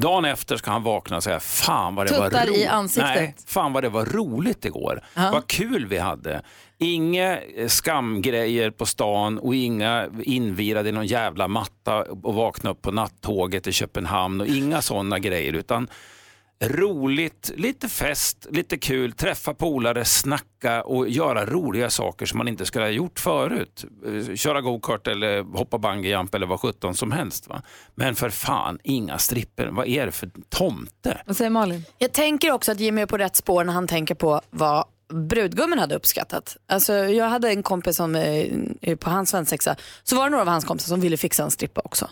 Dagen efter ska han vakna och säga, fan vad det var Tuttar i roligt. ansiktet. Nej, fan vad det var roligt igår. Ja. Vad kul vi hade. Inga eh, skamgrejer på stan och inga invirade i någon jävla matta och vakna upp på nattåget i Köpenhamn och inga sådana grejer utan roligt, lite fest, lite kul, träffa polare, snacka och göra roliga saker som man inte skulle ha gjort förut. Eh, Köra go-kart eller hoppa bungyjump eller vad sjutton som helst. Va? Men för fan, inga stripper. Vad är det för tomte? Vad säger Malin? Jag tänker också att Jimmy är på rätt spår när han tänker på vad brudgummen hade uppskattat. Alltså, jag hade en kompis som eh, på hans svensexa, så var det några av hans kompisar som ville fixa en strippa också.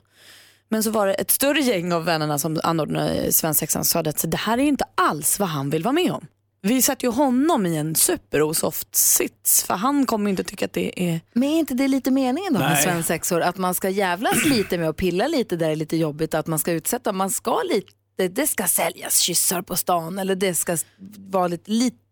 Men så var det ett större gäng av vännerna som anordnade svensexan som sa att det här är inte alls vad han vill vara med om. Vi satte ju honom i en superosoft sits för han kommer inte tycka att det är... Men är inte det lite meningen då med Nej. svensexor? Att man ska jävlas lite med och pilla lite där det är lite jobbigt. Att man ska utsätta, man ska lite, det ska säljas kyssar på stan eller det ska vara lite, lite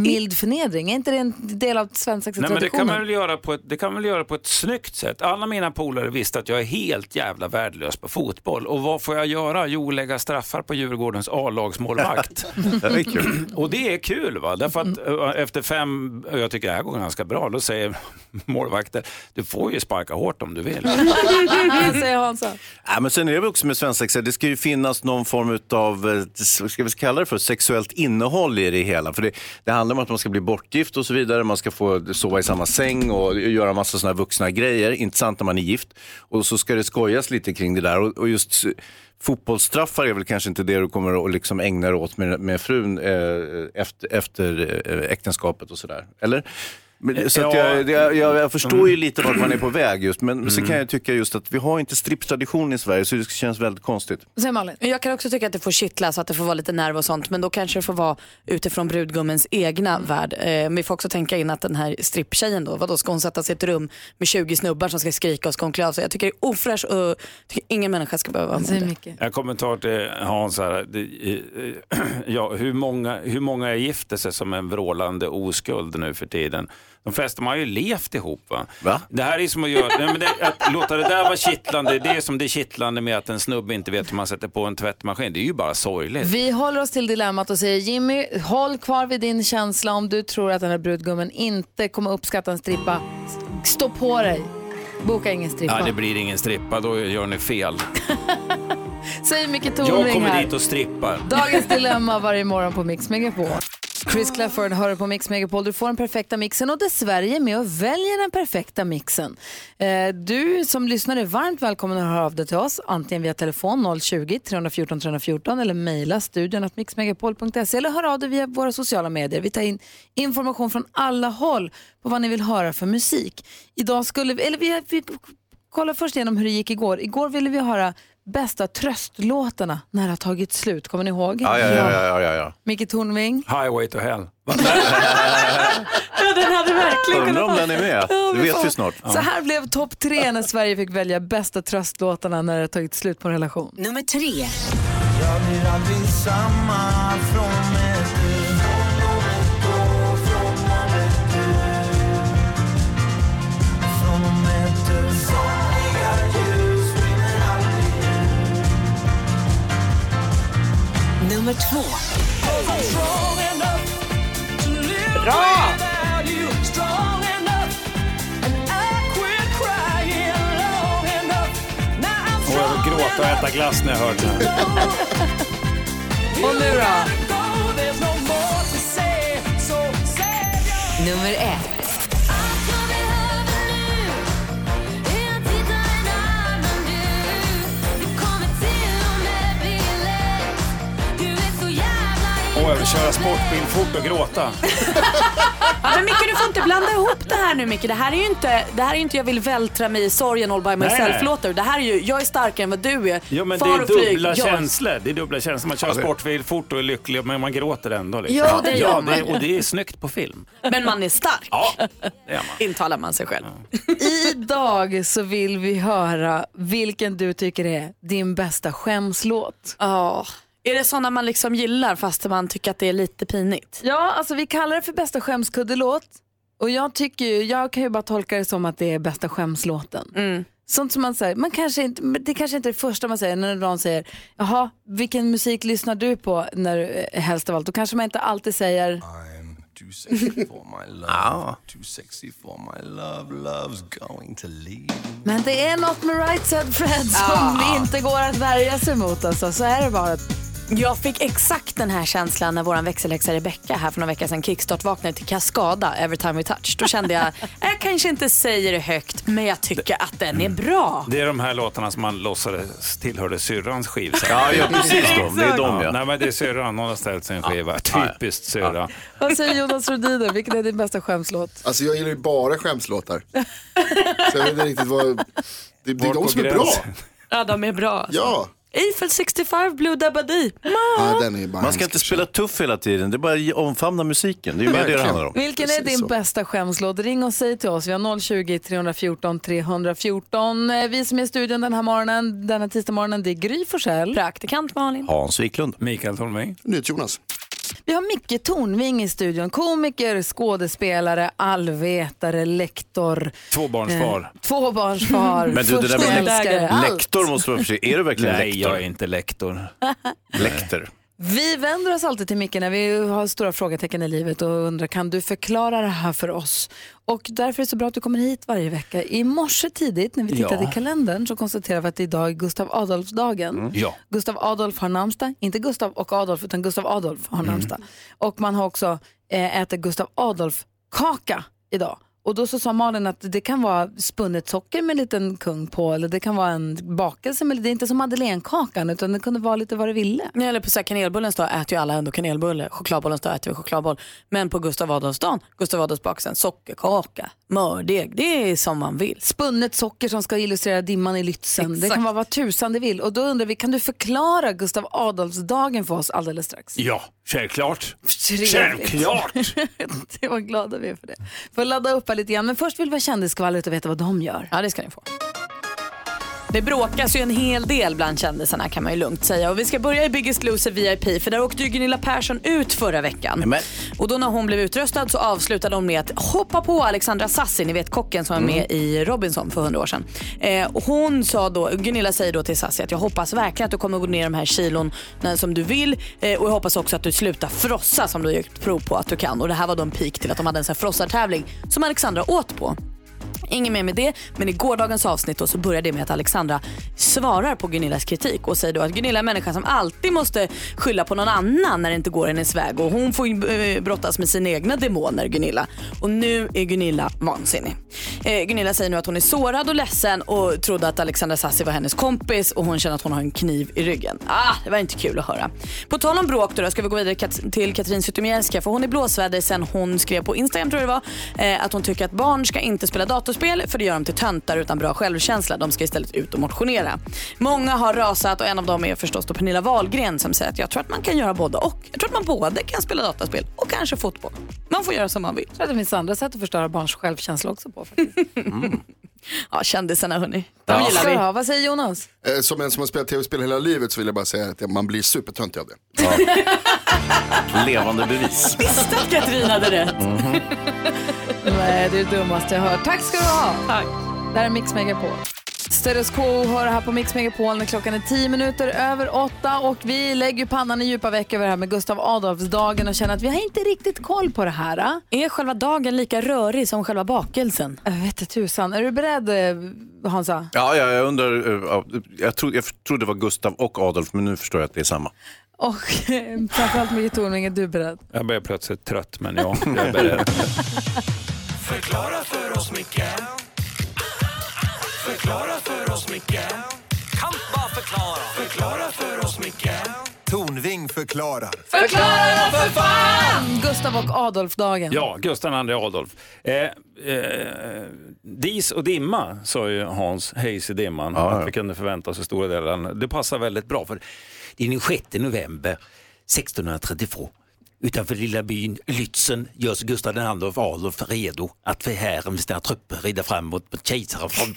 mild förnedring. Är inte det en del av Nej, men det, kan man väl göra på ett, det kan man väl göra på ett snyggt sätt. Alla mina polare visste att jag är helt jävla värdelös på fotboll. Och vad får jag göra? Jo, lägga straffar på Djurgårdens A-lagsmålvakt. Det är. Och det är kul, va? därför att eh, efter fem, jag tycker det här går ganska bra, då säger målvakten, du får ju sparka hårt om du vill. Säger Hansa? Ja, men sen är det väl också med svensexa, det ska ju finnas någon form av, ska vi kalla det för, sexuellt innehåll i det hela. För det, det handlar om att man ska bli bortgift och så vidare, man ska få sova i samma säng och göra massa sådana vuxna grejer. Inte sant när man är gift. Och så ska det skojas lite kring det där. Och, och just fotbollstraffar är väl kanske inte det du kommer att liksom ägna dig åt med, med frun eh, efter, efter eh, äktenskapet och sådär. Eller? Men, så att Ja. jag, jag, jag, jag förstår ju lite vart man är på väg just, men Mm. så kan jag tycka just att vi har inte stripptradition i Sverige så det känns väldigt konstigt. Malin? Jag kan också tycka att det får kittla så att det får vara lite nerv och sånt men då kanske det får vara utifrån brudgummens egna värld. Eh, men vi får också tänka in att den här stripptjejen då, vadå ska hon sätta sig i ett rum med 20 snubbar som ska skrika och ska hon klä av sig? Jag tycker det är ofräscht och tycker ingen människa ska behöva vara med det. En kommentar till Hans här. Det, eh, ja, hur, många, hur många gifter sig som en vrålande oskuld nu för tiden? De flesta har ju levt ihop. Va? Det här är som att, göra, nej, men det, att låta det där vara kittlande, det är som det är kittlande med att en snubbe inte vet hur man sätter på en tvättmaskin. Det är ju bara sorgligt. Vi håller oss till dilemmat och säger Jimmy, håll kvar vid din känsla om du tror att den här brudgummen inte kommer uppskatta en strippa. Stå på dig. Boka ingen strippa. Ja, det blir ingen strippa, då gör ni fel. Säger Micke Jag Tornving kommer här. dit och strippar. Dagens dilemma varje morgon på Mix Megapol. Chris Clafford hör på Mix Megapol. Du får den perfekta mixen och där Sverige är med och väljer den perfekta mixen. Eh, Du som lyssnar är varmt välkommen att höra av dig till oss, antingen via telefon 020-314 314 eller mejla studion att mixmegapol.se eller hör av dig via våra sociala medier. Vi tar in information från alla håll på vad ni vill höra för musik. Idag skulle vi, eller vi, vi kollar först igenom hur det gick igår. Igår ville vi höra bästa tröstlåtarna när det har tagit slut. Kommer ni ihåg? Ja, ja, ja. ja, ja, ja. Micke Tornving. Highway to hell. Ja, den hade verkligen Undrar om den är med. Ja, Det vi vet vi snart. Så här blev topp tre när Sverige fick välja bästa tröstlåtarna när det har tagit slut på en relation. Nummer tre. Jag blir aldrig samma från med Nummer två. Bra! Och jag vill gråta och äta glass när jag hör här. Och nu då? Nummer ett. Vill köra sportbil fort och gråta. Ja, men Micke, du får inte blanda ihop det här nu Micke. Det här är ju inte, det här är inte jag vill vältra mig i sorgen all by myself-låtar. Det här är ju, jag är starkare än vad du är. Jo men Far det är och flyg, dubbla jag- känslor. Det är dubbla känslor. Man kör sportbil fort och är lycklig men man gråter ändå. Liksom. Ja, det gör ja, man. Och det är snyggt på film. Men man är stark. Ja, det är man. Intalar man sig själv. Idag så vill vi höra vilken du tycker är din bästa skämslåt. Ja. Är det sådana man liksom gillar fast man tycker att det är lite pinigt? Ja, alltså vi kallar det för bästa skämskuddelåt. Och jag tycker ju, jag kan ju bara tolka det som att det är bästa skämslåten. Mm. Sånt som man säger, man kanske inte, men det kanske inte är det första man säger när någon säger, jaha, vilken musik lyssnar du på när, eh, helst av allt? Då kanske man inte alltid säger, Too sexy for my love. Too sexy for my love. Love's going to leave. men det är något med Right Said Fred som Ja. inte går att värja sig mot. Alltså. Så är det bara. Jag fick exakt den här känslan när vår växelhäxa Rebecca här för några veckor sedan kickstart-vaknade till Cascada, Every time we touch. Då kände jag, jag kanske inte säger det högt, men jag tycker att den är bra. Det är de här låtarna som man låtsades tillhörde syrrans skiva. Ja, ja, precis de. Det är de, ja. Nej, men det är syrran. Hon har ställt sin skiva. Typiskt syrra. Vad säger Jonas Rhodiner, vilken är din bästa skämslåt? Alltså jag gillar ju bara skämslåtar. Så jag vet inte riktigt vad... Det, det är de som är bra. Ja, de är bra. Alltså. Ja. Eiffel 65, Blue Dabadi. ja, den är bara Man ska inte spela tuff hela tiden, det är bara att omfamna musiken. Det är ju mer det det handlar om. Vilken är din bästa skämslåt? Ring och säg till oss. Vi har 020-314 314. Eh, Vi som är i studion den här morgonen, denna tisdag morgonen, det är Gry Forssell. Praktikant Malin. Hans Wiklund. Mikael Tornving. Jonas. Vi har Micke Tornving i studion. Komiker, skådespelare, allvetare, lektor. Tvåbarnsfar. Eh, tvåbarnsfar, Men du, det där med lektor måste vara för Är du verkligen Nej, lektor? jag är inte lektor. Lektor. Vi vänder oss alltid till Micke när vi har stora frågetecken i livet och undrar kan du förklara det här för oss? Och därför är det så bra att du kommer hit varje vecka. I morse tidigt när vi tittade Ja. i kalendern så konstaterade vi att idag är Gustav Adolfsdagen. Mm. Ja. Gustav Adolf har namnsdag, inte Gustav och Adolf utan Gustav Adolf har Mm. namnsdag. Och man har också eh, ätit Gustav Adolf-kaka idag. Och då så sa Malin att det kan vara spunnet socker med en liten kung på eller det kan vara en bakelse med, det är inte som madeleinekakan utan det kunde vara lite vad det ville. Nej, Eller på så här, kanelbullens dag äter ju alla ändå kanelbulle. Chokladbollens dag äter vi chokladboll. Men på Gustav Adolfsdagen, Gustav Adolfs bakelsen, sockerkaka, mördeg. Det är som man vill. spunnet socker som ska illustrera dimman i Lützen. Det Exakt. kan vara vad tusan det vill. Och då undrar vi, kan du förklara Gustav Adolfsdagen för oss alldeles strax? Ja, självklart. Trevligt. Självklart. det var glada vi är för det. Får ladda upp här lite grann. Men först vill vi ha kändisskvallret och veta vad de gör. Ja, det ska ni få. Det bråkas ju en hel del bland kändisarna kan man ju lugnt säga. Och vi ska börja i Biggest Loser VIP för där åkte ju Gunilla Persson ut förra veckan. Men, Och då när hon blev utröstad så avslutade hon med att hoppa på Alexandra Sassi, ni vet kocken som var med i Robinson för hundra år sedan. Eh, hon sa då, Gunilla säger då till Sassi att jag hoppas verkligen att du kommer gå ner de här kilon som du vill eh, och jag hoppas också att du slutar frossa som du har gjort prov på att du kan. Och det här var då en peak till att de hade en sån här frossartävling som Alexandra åt på. Inget mer med det, men i gårdagens avsnitt då så börjar det med att Alexandra svarar på Gunillas kritik och säger då att Gunilla är en människa som alltid måste skylla på någon annan när det inte går hennes väg och hon får eh, brottas med sina egna demoner Gunilla. Och nu är Gunilla vansinnig. Eh, Gunilla säger nu att hon är sårad och ledsen och trodde att Alexandra Sassi var hennes kompis och hon känner att hon har en kniv i ryggen. Ah, det var inte kul att höra. På tal om bråk då, då ska vi gå vidare kat- till Katrin Zytomierska för hon är blåsväder sen hon skrev på Instagram tror jag det var eh, att hon tycker att barn ska inte spela datorspel för det gör dem till töntar utan bra självkänsla. De ska istället ut och motionera. Många har rasat och en av dem är förstås då Pernilla Wahlgren som säger att jag tror att man kan göra både och. Jag tror att man både kan spela dataspel och kanske fotboll. Man får göra som man vill. Jag tror att det finns andra sätt att förstöra barns självkänsla också på. faktiskt. Ja, kändisarna hörni. De Ja. gillar vi. ha? Vad säger Jonas? Eh, Som en som har spelat tv-spel hela livet så vill jag bara säga att man blir supertöntig av det. Levande bevis. Visste att Katrin hade rätt. Nej, det är det dummaste jag hört. Tack ska du ha. Tack. Det här är Mix Megapol. Status Quo hör här på Mix Megapol när klockan är tio minuter över åtta och vi lägger ju pannan i djupa veck över det här med Gustav Adolfsdagen och känner att vi har inte riktigt koll på det här. Är själva dagen lika rörig som själva bakelsen? Jag vet inte tusan. Är du beredd eh, Hansa? Ja, ja, jag undrar, eh, ja, jag, trodde, jag trodde det var Gustav och Adolf, men nu förstår jag att det är samma. Och eh, framförallt Micke Tornving, är du beredd? Jag börjar plötsligt trött, men ja, jag är beredd. Förklara för oss, Micke Förklara för oss, Micke Kan bara förklara Förklara för oss, Micke Tornving förklarar. Förklara för fan! Gustav och Adolfdagen. Ja, Gustav II Adolf. Eh, eh, dis och dimma, sa ju Hans Hayes i dimman, att vi kunde förvänta oss i stora delar. Det passar väldigt bra, för det är den 6 november 1632. Utanför lilla byn Lützen görs Gustav II Adolf redo att för hären med sina trupper rida fram mot kejsaren.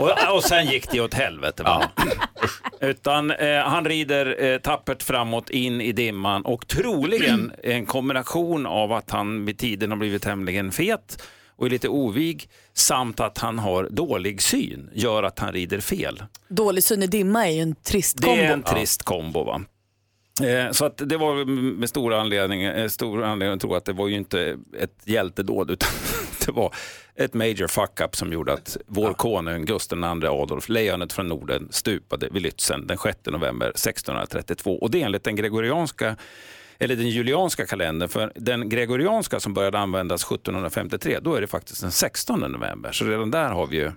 och, och sen gick det åt helvete. Va? Utan eh, han rider eh, tappert framåt in i dimman och troligen en kombination av att han med tiden har blivit tämligen fet och är lite ovig samt att han har dålig syn gör att han rider fel. Dålig syn i dimma är ju en trist kombo. Det är en trist kombo. Va? Eh, Så att det var med stor anledning, eh, stor anledning att tro att det var ju inte ett hjältedåd utan det var ett major fuck-up som gjorde att vår konung Gustav II Adolf, lejonet från Norden, stupade vid Lützen den 6 november 1632. Och det är enligt den gregorianska eller den julianska kalendern, för den gregorianska som började användas 1753, då är det faktiskt den 16 november. Så redan där har vi ju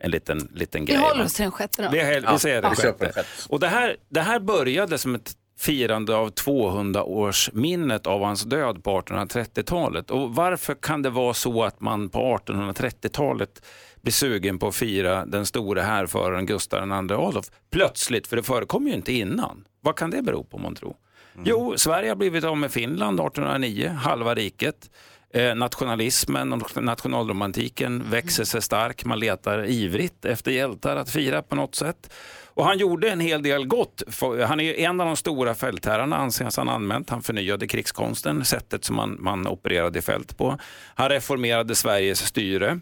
en liten, liten Vi grej. håller va? oss till den sjätte då. Vi, vi säger den Ja. sjätte. Och det här, det här började som ett firande av 200-årsminnet av hans död på 1830-talet. Och varför kan det vara så att man på 1830-talet blir sugen på att fira den stora härföraren Gustav II Adolf plötsligt, för det förekom ju inte innan. Vad kan det bero på man tror? Jo, Sverige har blivit av med Finland 1809, halva riket. Eh, nationalismen och nationalromantiken växer sig stark. Man letar ivrigt efter hjältar att fira på något sätt. Och han gjorde en hel del gott. Han är en av de stora fältherrarna anses han använt. Han förnyade krigskonsten, sättet som man, man opererade i fält på. Han reformerade Sveriges styre.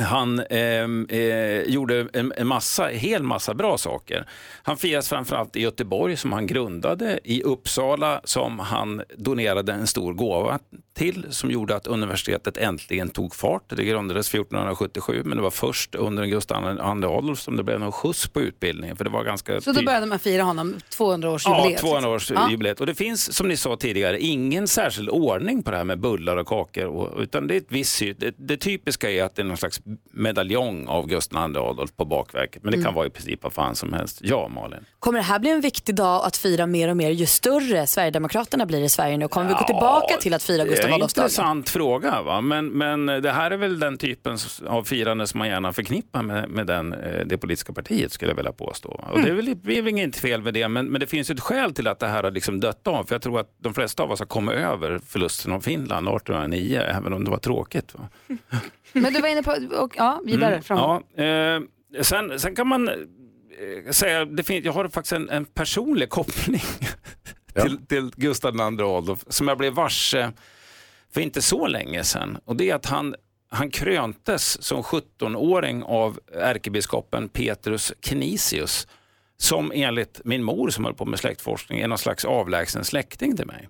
Han ehm, eh, gjorde en, en massa, hel massa bra saker. Han firas framförallt i Göteborg som han grundade, i Uppsala som han donerade en stor gåva till som gjorde att universitetet äntligen tog fart. Det grundades 1477 men det var först under Gustav II Adolf som det blev någon skjuts på utbildningen. För det var ganska Så då började man fira honom 200-årsjubileet. Ja, liksom. 200 års Ja. jubileet. Och det finns, som ni sa tidigare, ingen särskild ordning på det här med bullar och kakor. Och, utan det är ett visst det, det typiska är att det är någon slags medaljong av Gustav II Adolf på bakverket. Men det kan Mm. vara i princip vad fan som helst. Ja, Malin. Kommer det här bli en viktig dag att fira mer och mer ju större Sverigedemokraterna blir i Sverige nu? Kommer vi gå Ja, tillbaka till att fira Det Gustav är en Adolfsdagen? intressant fråga. Va? Men, men det här är väl den typen av firande som man gärna förknippar med, med den, eh, det politiska partiet skulle jag vilja påstå. Och Mm. det är väl det är väl inget fel med det, men, men det finns ett skäl till att det här har liksom dött av. För jag tror att de flesta av oss har kommit över förlusten av Finland 1809, även om det var tråkigt. Va? Men du var inne på, och, ja, vidare Mm, framåt. Ja, eh, sen, sen kan man eh, säga, det finns, jag har faktiskt en, en personlig koppling till, till Gustav II Adolf som jag blev varse för inte så länge sedan. Och det är att han, han kröntes som 17-åring av ärkebiskopen Petrus Canisius som enligt min mor som höll på med släktforskning är någon slags avlägsen släkting till mig.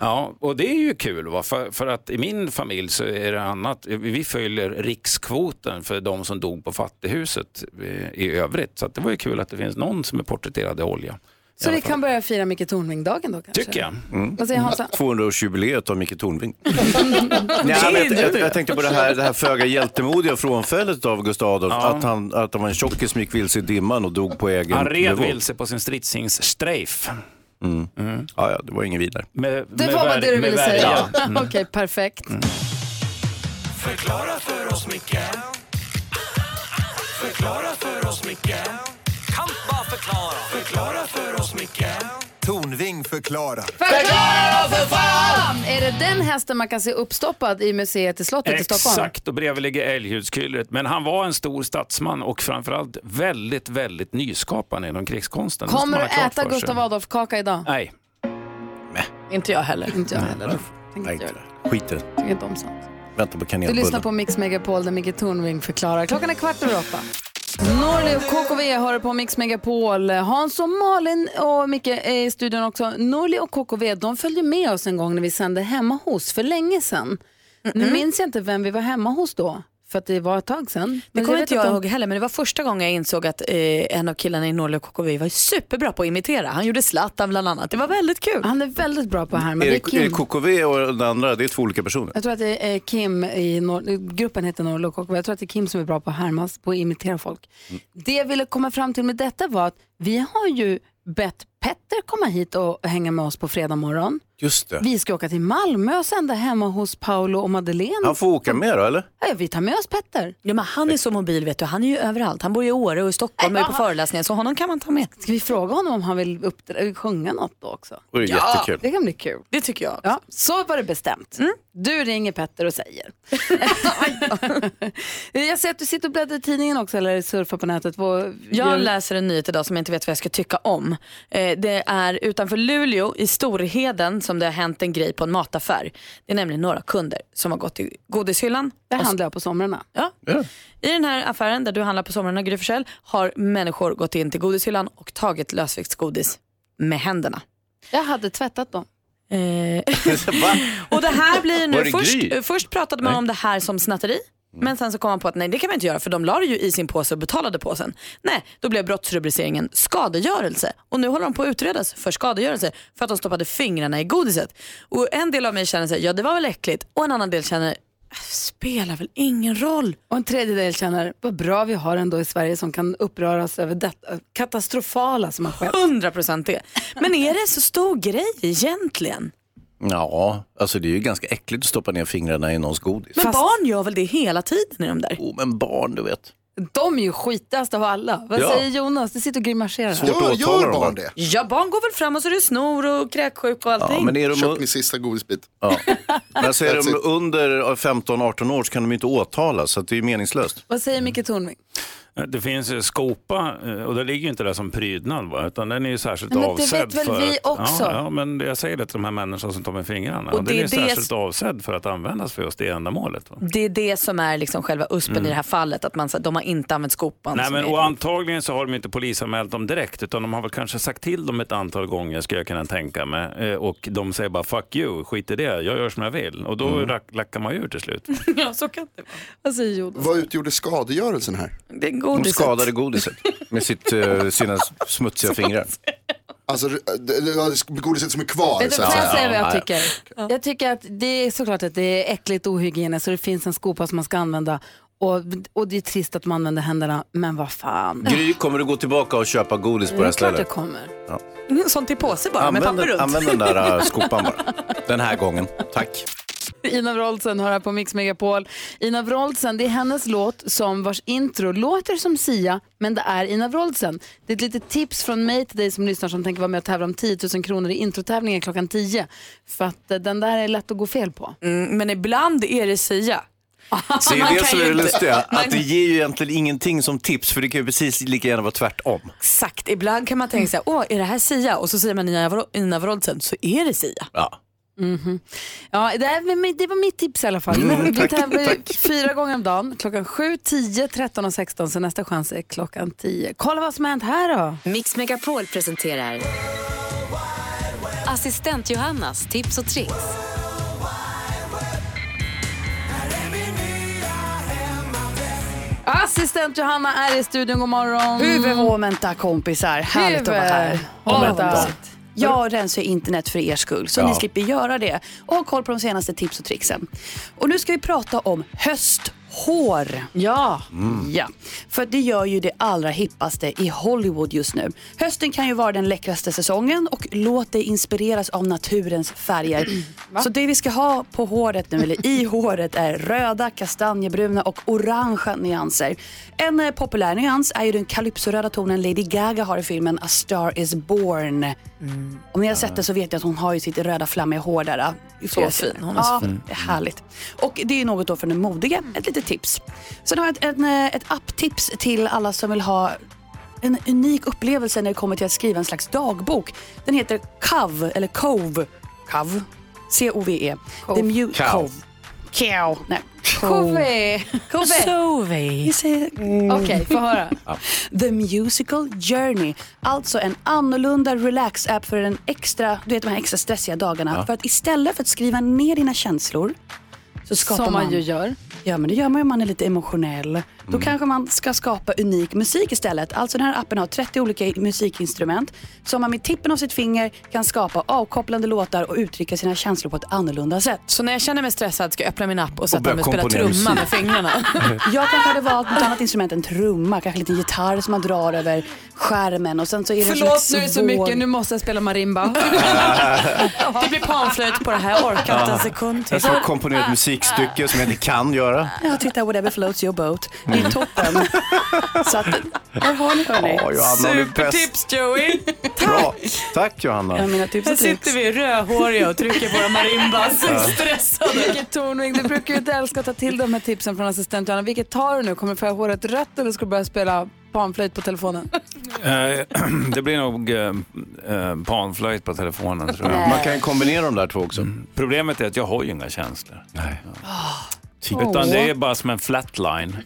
Ja, och det är ju kul va? För, för att i min familj så är det annat. Vi följer rikskvoten för de som dog på fattighuset eh, i övrigt. Så det var ju kul att det finns någon som är porträtterad i olja. Så vi kan börja fira Micke Tornving-dagen då kanske? Tycker jag. Vad säger Hansa? 200-årsjubileet av Micke Tornving. Nej, jag, jag, jag tänkte på det här, det här föga hjältemodiga frånfället av Gustav Adolf. Ja. Att, han, att han var en tjockis som gick vilse i dimman och dog på egen Han red bevåg. vilse på sin stridshingsstreif. Mm. Ja, ja, det var inget vidare. Med, Det med var vad vär- det du ville säga. värja. Mm. Okej, perfekt. Förklara för oss, Micke Förklara för oss, Micke bara förklara Förklara för oss, Micke Tornving förklarar. Förklara för fan! Är det den hästen man kan se uppstoppad i museet i slottet i Stockholm? Exakt, och bredvid ligger älghudskyllret. Men han var en stor statsman och framförallt väldigt, väldigt nyskapande inom krigskonsten. Kommer du äta. Gustav Adolf-kaka idag? Nej. Inte jag heller. Inte jag heller. Nej, inte. Skit i det. Inte om sånt. väntar på Du kanelbullen. lyssnar på Mix Megapol där Micke Tornving förklarar. Klockan är kvart över åtta. Norli och KKV hör på Mix Megapol. Hans och Malin och Micke är i studion också. Norli och KKV de följde med oss en gång när vi sände hemma hos för länge sedan. Nu minns jag inte vem vi var hemma hos då, för att det var ett tag sedan. Det kommer inte jag de- ihåg heller men det var första gången jag insåg att eh, en av killarna i Norli och KKV var superbra på att imitera. Han gjorde Zlatan bland annat. Det var väldigt kul. Han är väldigt bra på att härma. Är Det är det. KKV och den andra? Det är två olika personer. Jag tror att det är Kim i Nor- gruppen heter Norli och KKV. Jag tror att det är Kim som är bra på att härmas, på att imitera folk. Det jag ville komma fram till med detta var att vi har ju bett Petter komma hit och hänga med oss på fredag morgon. Just det. Vi ska åka till Malmö och sända hemma hos Paolo och Madeleine. Han får åka med då, eller? Ja, vi tar med oss Petter. Ja, men han är så mobil vet du. Han är ju överallt. Han bor i Åre och i Stockholm och är på föreläsningar så honom kan man ta med. Ska vi fråga honom om han vill uppdra- sjunga något då också? Det är jättekul. Det kan bli kul. Det tycker jag. Ja, så var det bestämt. Du ringer Petter och säger. jag ser att du sitter och bläddrar i tidningen också eller surfar på nätet. Vad Jag gör- läser en nyhet idag som jag inte vet vad jag ska tycka om. Eh, det är utanför Luleå i Storheden som det har hänt en grej på en mataffär. Det är nämligen några kunder som har gått i godishyllan. Där och- handlar jag på somrarna. Ja. I den här affären där du handlar på somrarna Gry Forssell, har människor gått in till godishyllan och tagit lösviktsgodis med händerna. Jag hade tvättat dem. Eh, och det här blir nu, det först, först pratade man Nej. om det här som snatteri. Men sen så kom man på att nej det kan man inte göra för de la det ju i sin påse och betalade påsen. Nej, då blev brottsrubriceringen skadegörelse och nu håller de på att utredas för skadegörelse för att de stoppade fingrarna i godiset. Och en del av mig känner sig, ja det var väl äckligt och en annan del känner, "Äh, spelar väl ingen roll. Och en tredjedel känner, vad bra vi har ändå i Sverige som kan uppröras över detta katastrofala som har skett. 100% det. Men är det så stor grej egentligen? Ja, alltså det är ju ganska äckligt att stoppa ner fingrarna i någons godis. Men barn gör väl det hela tiden i de där? Oh, men barn, du vet. De är ju skitigast av alla. Vad Ja. säger Jonas? Du sitter och grimaserar. Svårt åtala gör barn det? Ja, barn går väl fram och så är det snor och kräksjuk och allting. Ja, men är de, Köpt min sista godisbit. ja. men alltså är de under 15-18 år så kan de ju inte åtalas, så att det är meningslöst. Vad säger Micke Tornving? Det finns ju skopa eh, och det ligger ju inte där som prydnad va? utan den är ju särskilt Men det avsedd vet väl för vi att, också? Ja, ja, men jag säger det till de här människorna som tar med fingrarna. Och Och det den är det- särskilt avsedd för att användas för just det ändamålet. Va? Det är det som är liksom själva uspen Mm. i det här fallet, att man, de har inte använt skopan. Nej, som men, är- och antagligen så har de inte polisanmält dem direkt utan de har väl kanske sagt till dem ett antal gånger skulle jag kunna tänka mig. Eh, Och de säger bara fuck you, skit i det, jag gör som jag vill. Och då mm. lackar man ju ur till slut. ja, så kan det vara. Vad säger Jonas? Vad utgjorde skadegörelsen här? Det godiset. skadade godiset med sitt, eh, sina smutsiga fingrar. Alltså godiset som är kvar. Vet du, så jag säga. vad jag ja, ja. tycker? Jag tycker att det är såklart att det är äckligt och ohygieniskt och det finns en skopa som man ska använda. Och, och det är trist att man använder händerna, men vad fan. Gry, kommer du gå tillbaka och köpa godis på det Det här är klart det stället? kommer. Mm, Sånt i påse bara med Använd, papper den- runt. använd den där uh, skopan bara. Den här gången. Tack. Ina Wroldsen hör här på Mix Megapol. Ina Wroldsen, det är hennes låt som vars intro låter som Sia, men det är Ina Wroldsen. Det är ett litet tips från mig till dig som lyssnar som tänker vara med och tävla om 10 000 kronor i introtävlingen klockan 10. För att eh, den där är lätt att gå fel på. Mm, men ibland är det Sia. Så det Man är det kan som är det inte- lustiga, att det ger ju egentligen ingenting som tips för det kan ju precis lika gärna vara tvärtom. Exakt, ibland kan man tänka sig, åh är det här Sia? Och så säger man Ina Wroldsen, så är det Sia. Ja. Mhm. Ja, det, är, det var mitt tips i alla fall. Mm, tack, tack. fyra gånger om dagen, klockan 7, 10, 13 och 16. Så nästa chans är klockan 10. Kolla vad som har hänt här då. Mix Megapol presenterar Assistent Johannas tips och tricks. Assistent Johanna är i studion, god morgon. Huvudvåmenta kompisar, härligt att vara här. Huvudvåmenta. Jag rensar internet för er skull så Ja. ni slipper göra det och ha koll på de senaste tips och tricksen. Och nu ska vi prata om hösthår. Ja. Ja, för det gör ju det allra hippaste i Hollywood just nu. Hösten kan ju vara den läckraste säsongen och låt dig inspireras av naturens färger. Så det vi ska ha på håret nu, eller i håret, är röda, kastanjebruna och orangea nyanser. En eh, populär nyans är ju den calypsoröda tonen Lady Gaga har i filmen A Star Is Born. Om ni har sett det så vet ni att hon har ju sitt röda flammiga hår där. äh, Så fin, hon är så ja, fin. det är härligt. Och det är något då för den modiga, ett litet tips. Sen har jag ett, en, eh, ett apptips till alla som vill ha en unik upplevelse när det kommer till att skriva en slags dagbok. Den heter Cove, eller Cove. Cove. C-O-V-E. The Mu- Cove. Cow. Nej. Kove. Sove. Okej, få höra. The Musical Journey. Alltså en annorlunda relax-app för den extra, du vet de här extra stressiga dagarna. Ja. För att istället för att skriva ner dina känslor så skapar Som man man ju gör. Ja men det gör man ju om man är lite emotionell. Då kanske man ska skapa unik musik istället. Alltså den här appen har 30 olika musikinstrument som man med tippen av sitt finger kan skapa avkopplande låtar och uttrycka sina känslor på ett annorlunda sätt. Så när jag känner mig stressad ska jag öppna min app och sätta mig och spela trumma med fingrarna. Jag kanske hade valt något annat instrument än trumma, kanske en liten gitarr som man drar över skärmen och sen så är det Förlåt, nu är det så mycket. Nu måste jag spela marimba. det blir panflöjt på det här, jag orkar inte en sekund till. Jag ska komponera ett musikstycke som jag inte kan göra. Ja, titta whatever floats your boat. Det är toppen. Så att, där har ni hörni. Ja, Johanna, du är bäst. Supertips Joey. Bra. Tack Johanna. Ja, mina tips Här och tricks. sitter vi rödhåriga och trycker våra marimbas. Stressade. Vilket Tornving, du brukar ju inte älska att ta till de här tipsen från assistent Johanna. Vilket tar du nu? Kommer du få håret rött eller ska du börja spela panflöjt på telefonen? Eh, det blir nog eh, eh, panflöjt på telefonen tror jag. Man kan kombinera de där två också. Problemet är att jag har ju inga känslor. Nej. Utan det är bara som en flatline.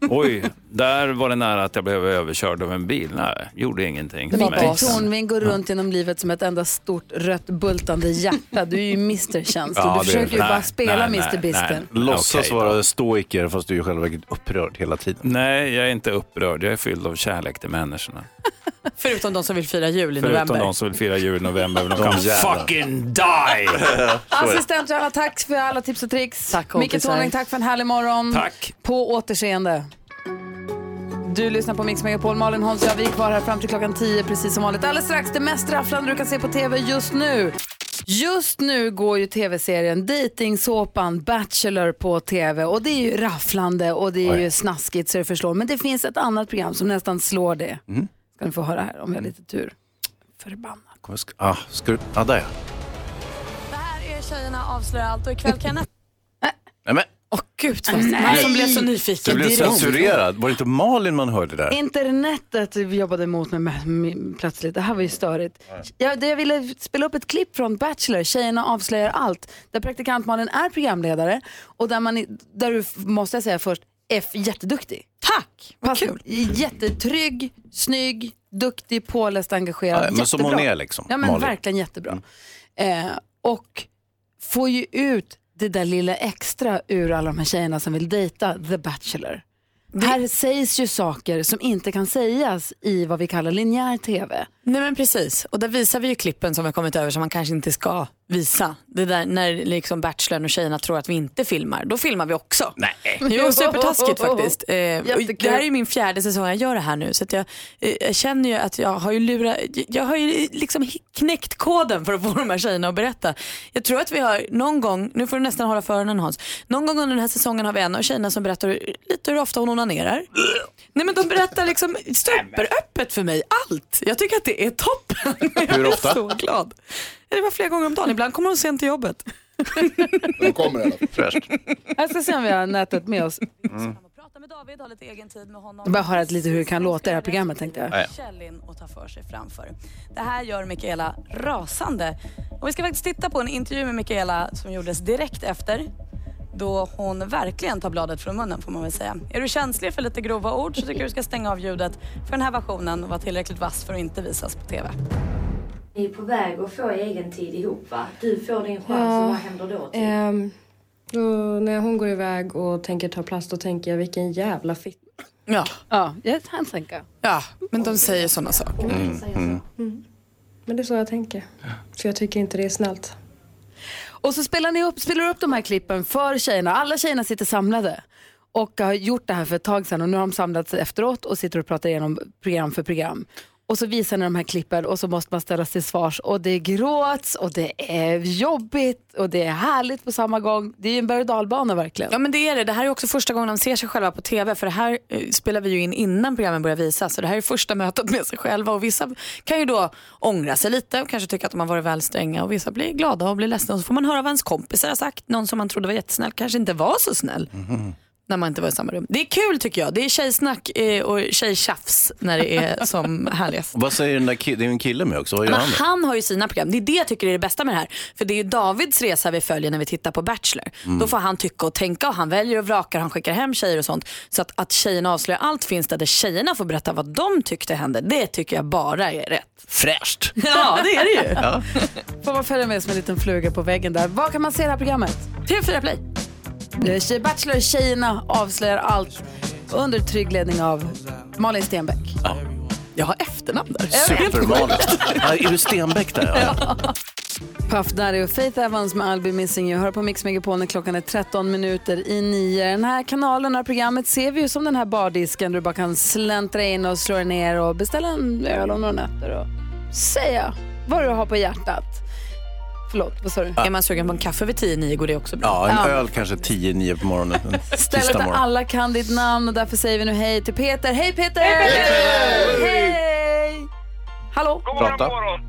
Oj, där var det nära att jag blev överkörd av en bil. Nej, gjorde ingenting. Micke Tornving går runt genom livet som ett enda stort rött bultande hjärta. Du är ju Mr Känslor. Ja, du det- försöker ju nej, bara spela nej, Mr nej, Bister. Låtsas vara stoiker fast du är själva upprörd hela tiden. Nej, jag är inte upprörd. Jag är fylld av kärlek till människorna. Förutom de som vill fira jul i Förutom november. de som vill fira jul i november. De, kan fucking die! Assistent Johanna, tack för alla tips och tricks. Tack, Micke kompisar. Tornving, tack för en härlig morgon. Tack. På återseende. Du lyssnar på Mix Megapol. Malin Holmström, vi är kvar här fram till klockan 10 precis som vanligt. Alldeles strax det mest rafflande du kan se på tv just nu. Just nu går ju tv-serien Datingsåpan Bachelor på tv och det är ju rafflande och det är ju Oj. snaskigt så det förslår. Men det finns ett annat program som nästan slår det. Mm. Ska ni få höra här om jag har lite tur. Förbannat. Kommer jag sk- Ah, ska du... Ah, där ja. Det här är Tjejerna avslöjar allt och ikväll kan jag Nej, men, Åh gud, vad man som blev så du nyfiken. blev direkt. censurerad. Var det inte Malin man hörde där? Internetet jobbade emot mig med, med, plötsligt. Det här var ju störigt. Jag, det jag ville spela upp ett klipp från Bachelor, Tjejerna avslöjar allt, där praktikant Malin är programledare och där, man, i- där du, måste jag säga först, är f- jätteduktig. Tack, vad kul. Jättetrygg, snygg, duktig, påläst, engagerad. Ja, men som Jättebra. hon är liksom, Ja men Malin. verkligen jättebra. Eh, och får ju ut det där lilla extra ur alla de här tjejerna som vill dejta The Bachelor. Här sägs ju saker som inte kan sägas i vad vi kallar linjär tv. Nej men precis, och där visar vi ju klippen som vi har kommit över som man kanske inte ska visa. Det där när liksom Bachelorn och tjejerna tror att vi inte filmar, då filmar vi också. Nej. Jo, supertaskigt faktiskt. Eh, det här är ju min fjärde säsong jag gör det här nu så jag, eh, jag känner ju att jag har ju lurat, jag har ju liksom knäckt koden för att få de här tjejerna att berätta. Jag tror att vi har någon gång, nu får du nästan hålla för öronen Hans, någon gång under den här säsongen har vi en av tjejerna som berättar lite hur ofta hon onanerar. Nej men de berättar liksom superöppet för mig allt. Jag tycker att det är toppen. Hur ofta? Jag är så glad. Det var flera gånger om dagen, ibland kommer hon sent till jobbet. De kommer i alla fall. Fräscht. Jag ska se om vi har nätet med oss. Prata med David, ha lite egen tid med honom. Bara höra lite hur det kan låta i det här programmet tänkte jag. Ja, ja. Kjell in och ta för sig framför. Det här gör Mikaela rasande. Och vi ska faktiskt titta på en intervju med Mikaela som gjordes direkt efter. Då hon verkligen tar bladet från munnen får man väl säga. Är du känslig för lite grova ord så tycker jag du ska stänga av ljudet för den här versionen och vara tillräckligt vass för att inte visas på TV. Ni är på väg att få egen tid ihop va? Du får din chans Ja, och vad händer då? Typ? Ehm, då när hon går iväg och tänker ta plats då tänker jag vilken jävla fitt. Ja. Ja, jag kan tänka. Ja, men de säger sådana saker. Mm. Men det är så jag tänker. För jag tycker inte det är snällt. Och så spelar ni upp, spelar upp de här klippen för tjejerna. Alla tjejerna sitter samlade och har gjort det här för ett tag sedan och nu har de samlats efteråt och sitter och pratar igenom program för program. Och så visar ni de här klippen och så måste man ställas till svars och det gråts och det är jobbigt och det är härligt på samma gång. Det är ju en berg och dalbana verkligen. Ja men det är det. Det här är också första gången de ser sig själva på TV. För det här eh, spelar vi ju in innan programmen börjar visas. Så det här är första mötet med sig själva. Och vissa kan ju då ångra sig lite och kanske tycka att de har varit väl stränga. Och vissa blir glada och blir ledsna. Och så får man höra vad ens kompisar har sagt. Någon som man trodde var jättesnäll kanske inte var så snäll. När man inte var i samma rum. Det är kul tycker jag. Det är tjejsnack eh, och tjejtjafs när det är som härligast. Vad säger den där killen? Det är ju en kille med också. Vad gör han han har ju sina program. Det är det jag tycker är det bästa med det här. För det är ju Davids resa vi följer när vi tittar på Bachelor. Mm. Då får han tycka och tänka och han väljer och vrakar, han skickar hem tjejer och sånt. Så att, att tjejerna avslöjar allt finns där, där tjejerna får berätta vad de tyckte hände. Det tycker jag bara är rätt. Fräscht! Ja, det är det ju. Ja. Får man följa med som en liten fluga på väggen där. Var kan man se det här programmet? TV4 Play. Det är Tjej- Bachelor, tjejerna avslöjar allt under trygg ledning av Malin Stenbeck. Jag har efternamn där. Supermalin. Ja, är du Stenbeck där? Ja. Puff Daddy och Faith Evans med I'll be missing you. Hör på Mix Megapol när klockan är 13 minuter i nio. Den här kanalen, det här programmet ser vi ju som den här bardisken där du bara kan släntra in och slå ner och beställa en öl och några nötter och säga vad du har på hjärtat. Förlåt, vad sa du? Är man sugen på en kaffe vid 10-9 går det också bra. Ja, en Ja. öl kanske 10-9 på morgonen. En Stället där morgon. alla kan ditt namn och därför säger vi nu hej till Peter. Hej Peter! Hej! Hallå? Prata.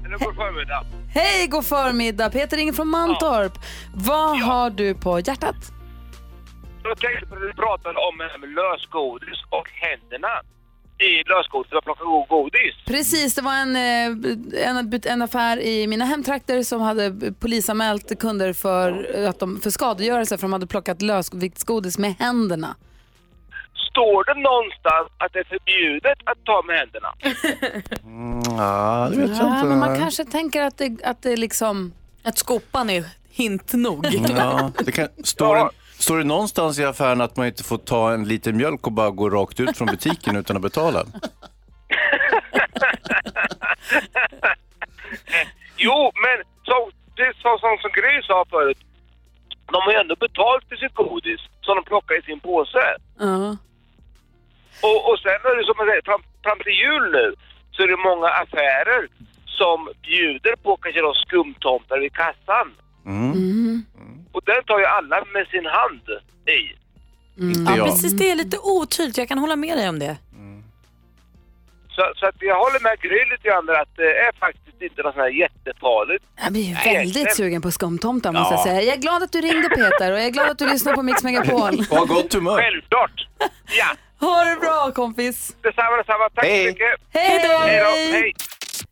Eller god förmiddag. Hej, god förmiddag. Peter ringer från Mantorp. Vad har du på hjärtat? Jag tänkte på det du pratade om lösgodis och händerna i lösgodis. Plockar god godis. Precis, det var en, eh, en, en affär i mina hemtrakter som hade polisanmält kunder för, eh, att de, för skadegörelse för de hade plockat lösviktsgodis med händerna. Står det någonstans att det är förbjudet att ta med händerna? Mm, ja, det vet jag Ja, inte. men man kanske tänker att det, att det liksom... Att skopan är hint nog. Ja, det kan, står, det, står det någonstans i affären att man inte får ta en liter mjölk och bara gå rakt ut från butiken utan att betala? Jo, men så, det är så, som, som Gry sa förut. De har ju ändå betalt för sitt godis som de plockar i sin påse. Ja. Och, och sen är det som man säger, fram, fram till jul nu så är det många affärer som bjuder på kanske då skumtomtar vid kassan. Mm. Och den tar ju alla med sin hand i. Inte Ja, precis. Det är lite otydligt. Jag kan hålla med dig om det. Så, så att jag håller med Gry lite grann där att det är faktiskt inte något sånt här jättefarligt. Jag blir Nej, väldigt egentligen. sugen på skumtomtar måste jag Ja. säga. Jag är glad att du ringde Peter och jag är glad att du lyssnar på Mix Megapol. Var gott humör. Självklart. Ja. Ha det bra kompis. Detsamma, detsamma. Tack Hej. så mycket. Hej då! Hej då. Hej.